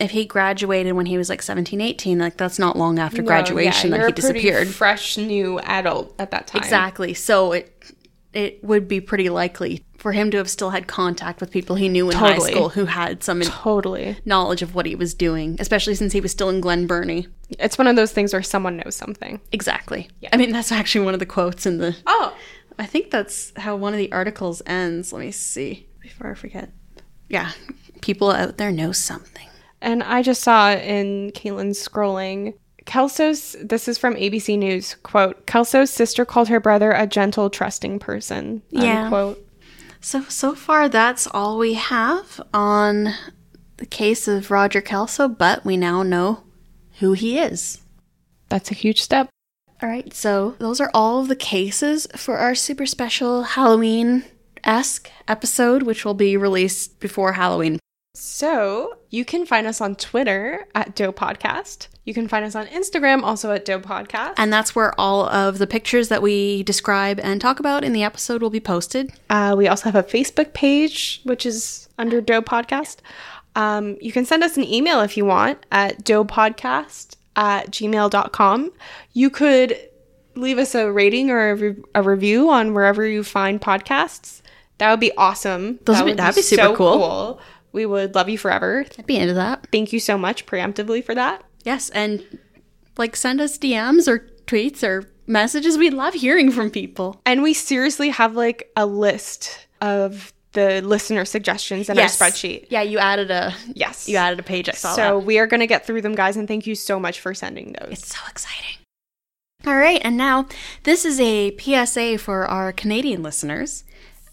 if he graduated when he was like 17 18 like that's not long after No, graduation yeah, that he a disappeared fresh new adult at that time. exactly so it it would be pretty likely for him to have still had contact with people he knew in high school who had some Totally. knowledge of what he was doing especially since he was still in Glen Burnie It's one of those things where someone knows something. Exactly. Yeah. I mean, that's actually one of the quotes in the. Oh. I think that's how one of the articles ends. Let me see before I forget. Yeah, people out there know something. And I just saw in Caitlin's scrolling, Kelso's, this is from ABC News, quote, Kelso's sister called her brother a gentle, trusting person. Yeah. Unquote. So so far, that's all we have on the case of Roger Kelso, but we now know who he is. That's a huge step. All right, so those are all of the cases for our super special Halloween esque episode, which will be released before Halloween. So you can find us on Twitter at Doe Podcast. You can find us on Instagram also at Doe Podcast. And that's where all of the pictures that we describe and talk about in the episode will be posted. Uh, we also have a Facebook page, which is under Doe Podcast. Um, you can send us an email if you want at doepodcast at gmail.com. You could leave us a rating or a, re- a review on wherever you find podcasts. That would be awesome. Those that would be- that'd be super cool. We would love you forever. I'd be into that. Thank you so much preemptively for that. Yes, and like send us DMs or tweets or messages. We love hearing from people. And we seriously have like a list of the listener suggestions in Yes. our spreadsheet. Yeah, you added a Yes. you added a page. I saw So that. we are going to get through them, guys, and thank you so much for sending those. It's so exciting. All right, and now this is a PSA for our Canadian listeners.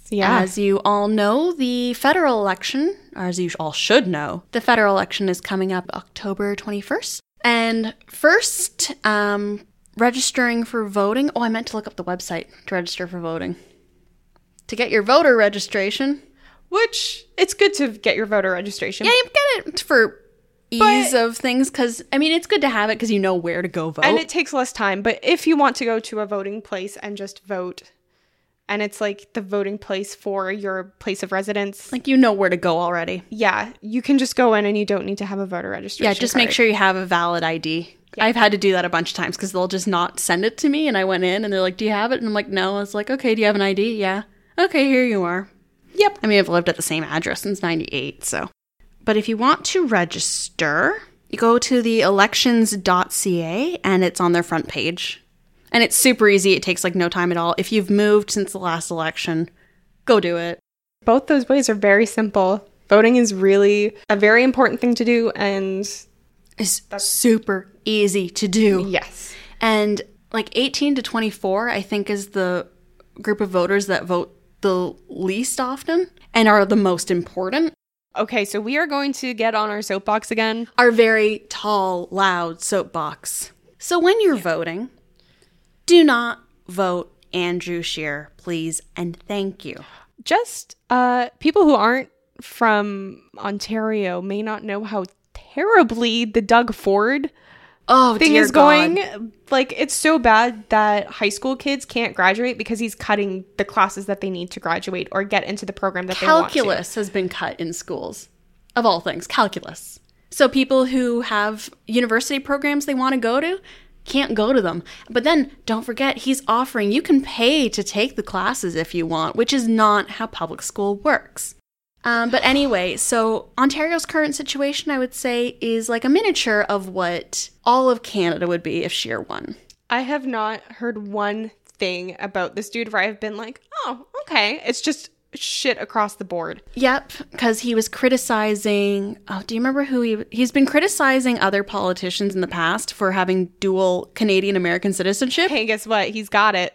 Yeah. As you all know, the federal election, or as you all should know, the federal election is coming up October 21st. And first, um, registering for voting. Oh, I meant to look up the website to register for voting. To get your voter registration. Which it's good to get your voter registration. Yeah, you get it for ease of things because, I mean, it's good to have it because you know where to go vote. And it takes less time. But if you want to go to a voting place and just vote, and it's like the voting place for your place of residence, like, you know where to go already. yeah, you can just go in and you don't need to have a voter registration. Yeah, just make sure you have a valid ID. I've had to do that a bunch of times because they'll just not send it to me. And I went in and they're like, Do you have it? And I'm like, No. It's like, Okay, do you have an ID? Yeah. Okay, here you are. Yep. I mean, I've lived at the same address since 98. So, but if you want to register, you go to the elections.ca and it's on their front page. And it's super easy. It takes like no time at all. If you've moved since the last election, go do it. Both those ways are very simple. Voting is really a very important thing to do. And It's super easy to do. yes, And like 18 to 24, I think, is the group of voters that vote the least often and are the most important. Okay, so we are going to get on our soapbox again. Our very tall, loud soapbox. So when you're voting, do not vote Andrew Scheer, please, and thank you. Just uh, people who aren't from Ontario may not know how terribly the Doug Ford Oh, thing is God. going. Like, it's so bad that high school kids can't graduate because he's cutting the classes that they need to graduate or get into the program that they want. Calculus has been cut in schools, of all things, calculus. So people who have university programs they want to go to can't go to them. But then don't forget, he's offering you can pay to take the classes if you want, which is not how public school works. Um, but anyway, so Ontario's current situation, I would say, is like a miniature of what all of Canada would be if Scheer won. I have not heard one thing about this dude where I've been like, oh, okay. It's just shit across the board. Yep, because he was criticizing. Oh, do you remember who he? He's been criticizing other politicians in the past for having dual Canadian American citizenship. Hey, guess what? He's got it.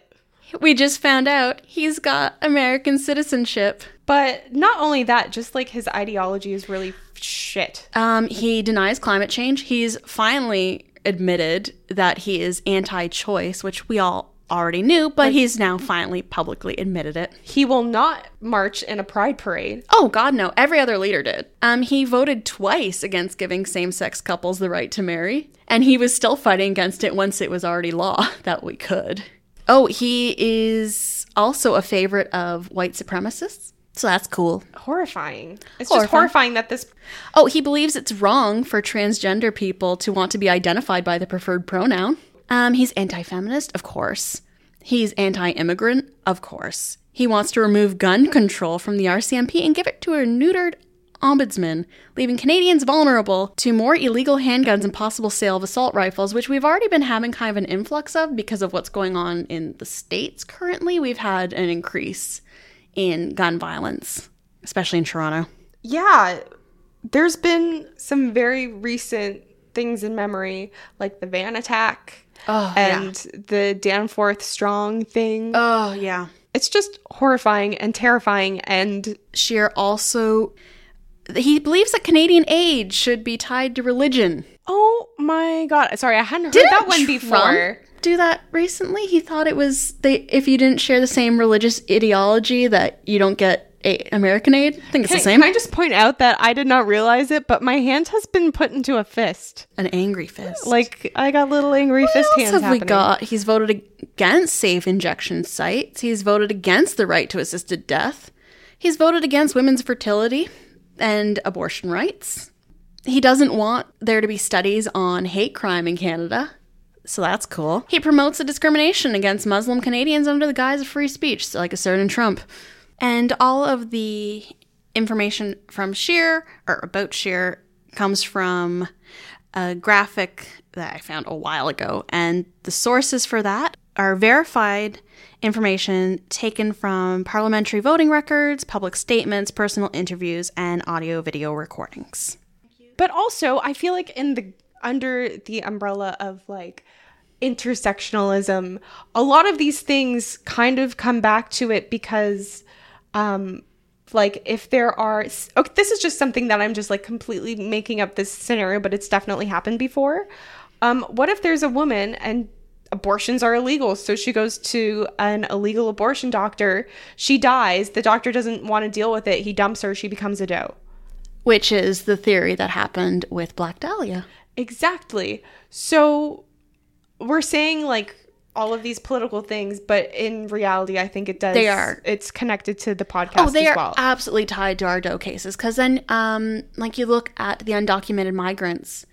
We just found out he's got American citizenship. But not only that, just like his ideology is really shit. Um, he denies climate change. He's finally admitted that he is anti-choice, which we all already knew, but he's now finally publicly admitted it. He will not march in a pride parade. Oh God, no! Every other leader did. Um, he voted twice against giving same-sex couples the right to marry, and he was still fighting against it once it was already law that we could. Oh, he is also a favorite of white supremacists, so that's cool. Horrifying. It's Horrifying. just horrifying that this. Oh, he believes it's wrong for transgender people to want to be identified by the preferred pronoun. Um, he's anti-feminist, of course. He's anti-immigrant, of course. He wants to remove gun control from the RCMP and give it to a neutered ombudsman, leaving Canadians vulnerable to more illegal handguns and possible sale of assault rifles, which we've already been having kind of an influx of because of what's going on in the states currently. We've had an increase in gun violence, especially in Toronto. Yeah, there's been some very recent things in memory, like the van attack Oh, and the Danforth Strong thing. Oh, yeah. It's just horrifying and terrifying. And Scheer also he believes that Canadian aid should be tied to religion. oh my god, sorry, I hadn't heard Didn't that one Trump before. Do that recently? He thought it was they if you didn't share the same religious ideology that you don't get A- American Aid. I think it's Can, the same. can I just point out that I did not realize it, but my hand has been put into a fist. An angry fist. Like I got little angry what fist else hands have happening. we got? He's voted against safe injection sites. He's voted against the right to assisted death. He's voted against women's fertility and abortion rights. He doesn't want there to be studies on hate crime in Canada. So that's cool. He promotes the discrimination against Muslim Canadians under the guise of free speech, so like a certain Trump. And all of the information from Scheer or about Scheer comes from a graphic that I found a while ago. And the sources for that are verified information taken from parliamentary voting records, public statements, personal interviews, and audio video recordings. But also, I feel like in the under the umbrella of like intersectionalism, a lot of these things kind of come back to it because um like if there are okay, this is just something that I'm just like completely making up this scenario, but it's definitely happened before. Um what if there's a woman and abortions are illegal. So she goes to an illegal abortion doctor. She dies. The doctor doesn't want to deal with it. He dumps her. She becomes a doe. Which is the theory that happened with Black Dahlia. Exactly. So we're saying like all of these political things, but in reality, I think it does. They are. It's connected to the podcast Oh, they as are well. absolutely tied to our Doe cases. Because then, um, like you look at the undocumented migrants.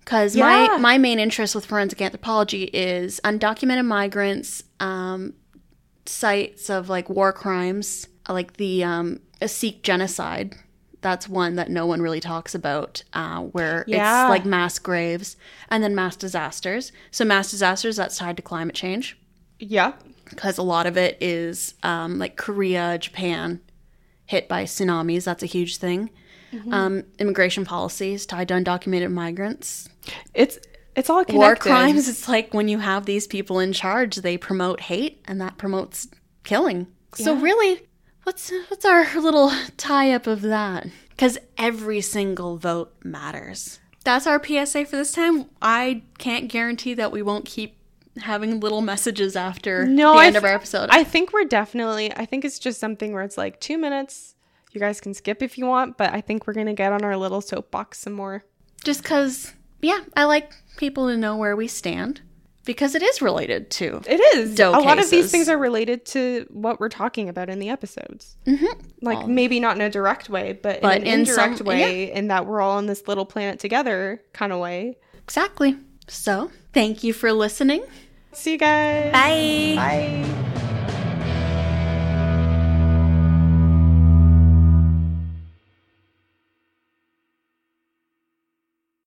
Because Yeah. my my main interest with forensic anthropology is undocumented migrants, um, sites of like war crimes, like the um, a Sikh genocide. That's one that no one really talks about, uh, where Yeah. it's like mass graves and then mass disasters. So mass disasters that's tied to climate change yeah. because a lot of it is um, like Korea, Japan, hit by tsunamis. That's a huge thing. Um, immigration policies tied to undocumented migrants. It's it's all connected. War crimes. It's like when you have these people in charge, they promote hate, and that promotes killing. So really, what's what's our little tie up of that? Because every single vote matters. That's our PSA for this time. I can't guarantee that we won't keep having little messages after No, the I end of our episode. I think we're definitely. I think it's just something where it's like two minutes. You guys can skip if you want, but I think we're gonna get on our little soapbox some more. just because yeah i like people to know where we stand because it is related to It is. Doe a lot of these things are related to what we're talking about in the episodes. Mm-hmm. Like maybe not in a direct way, but, But in an in some- indirect way, in that we're all on this little planet together kind of way. exactly so thank you for listening See you guys. bye Bye.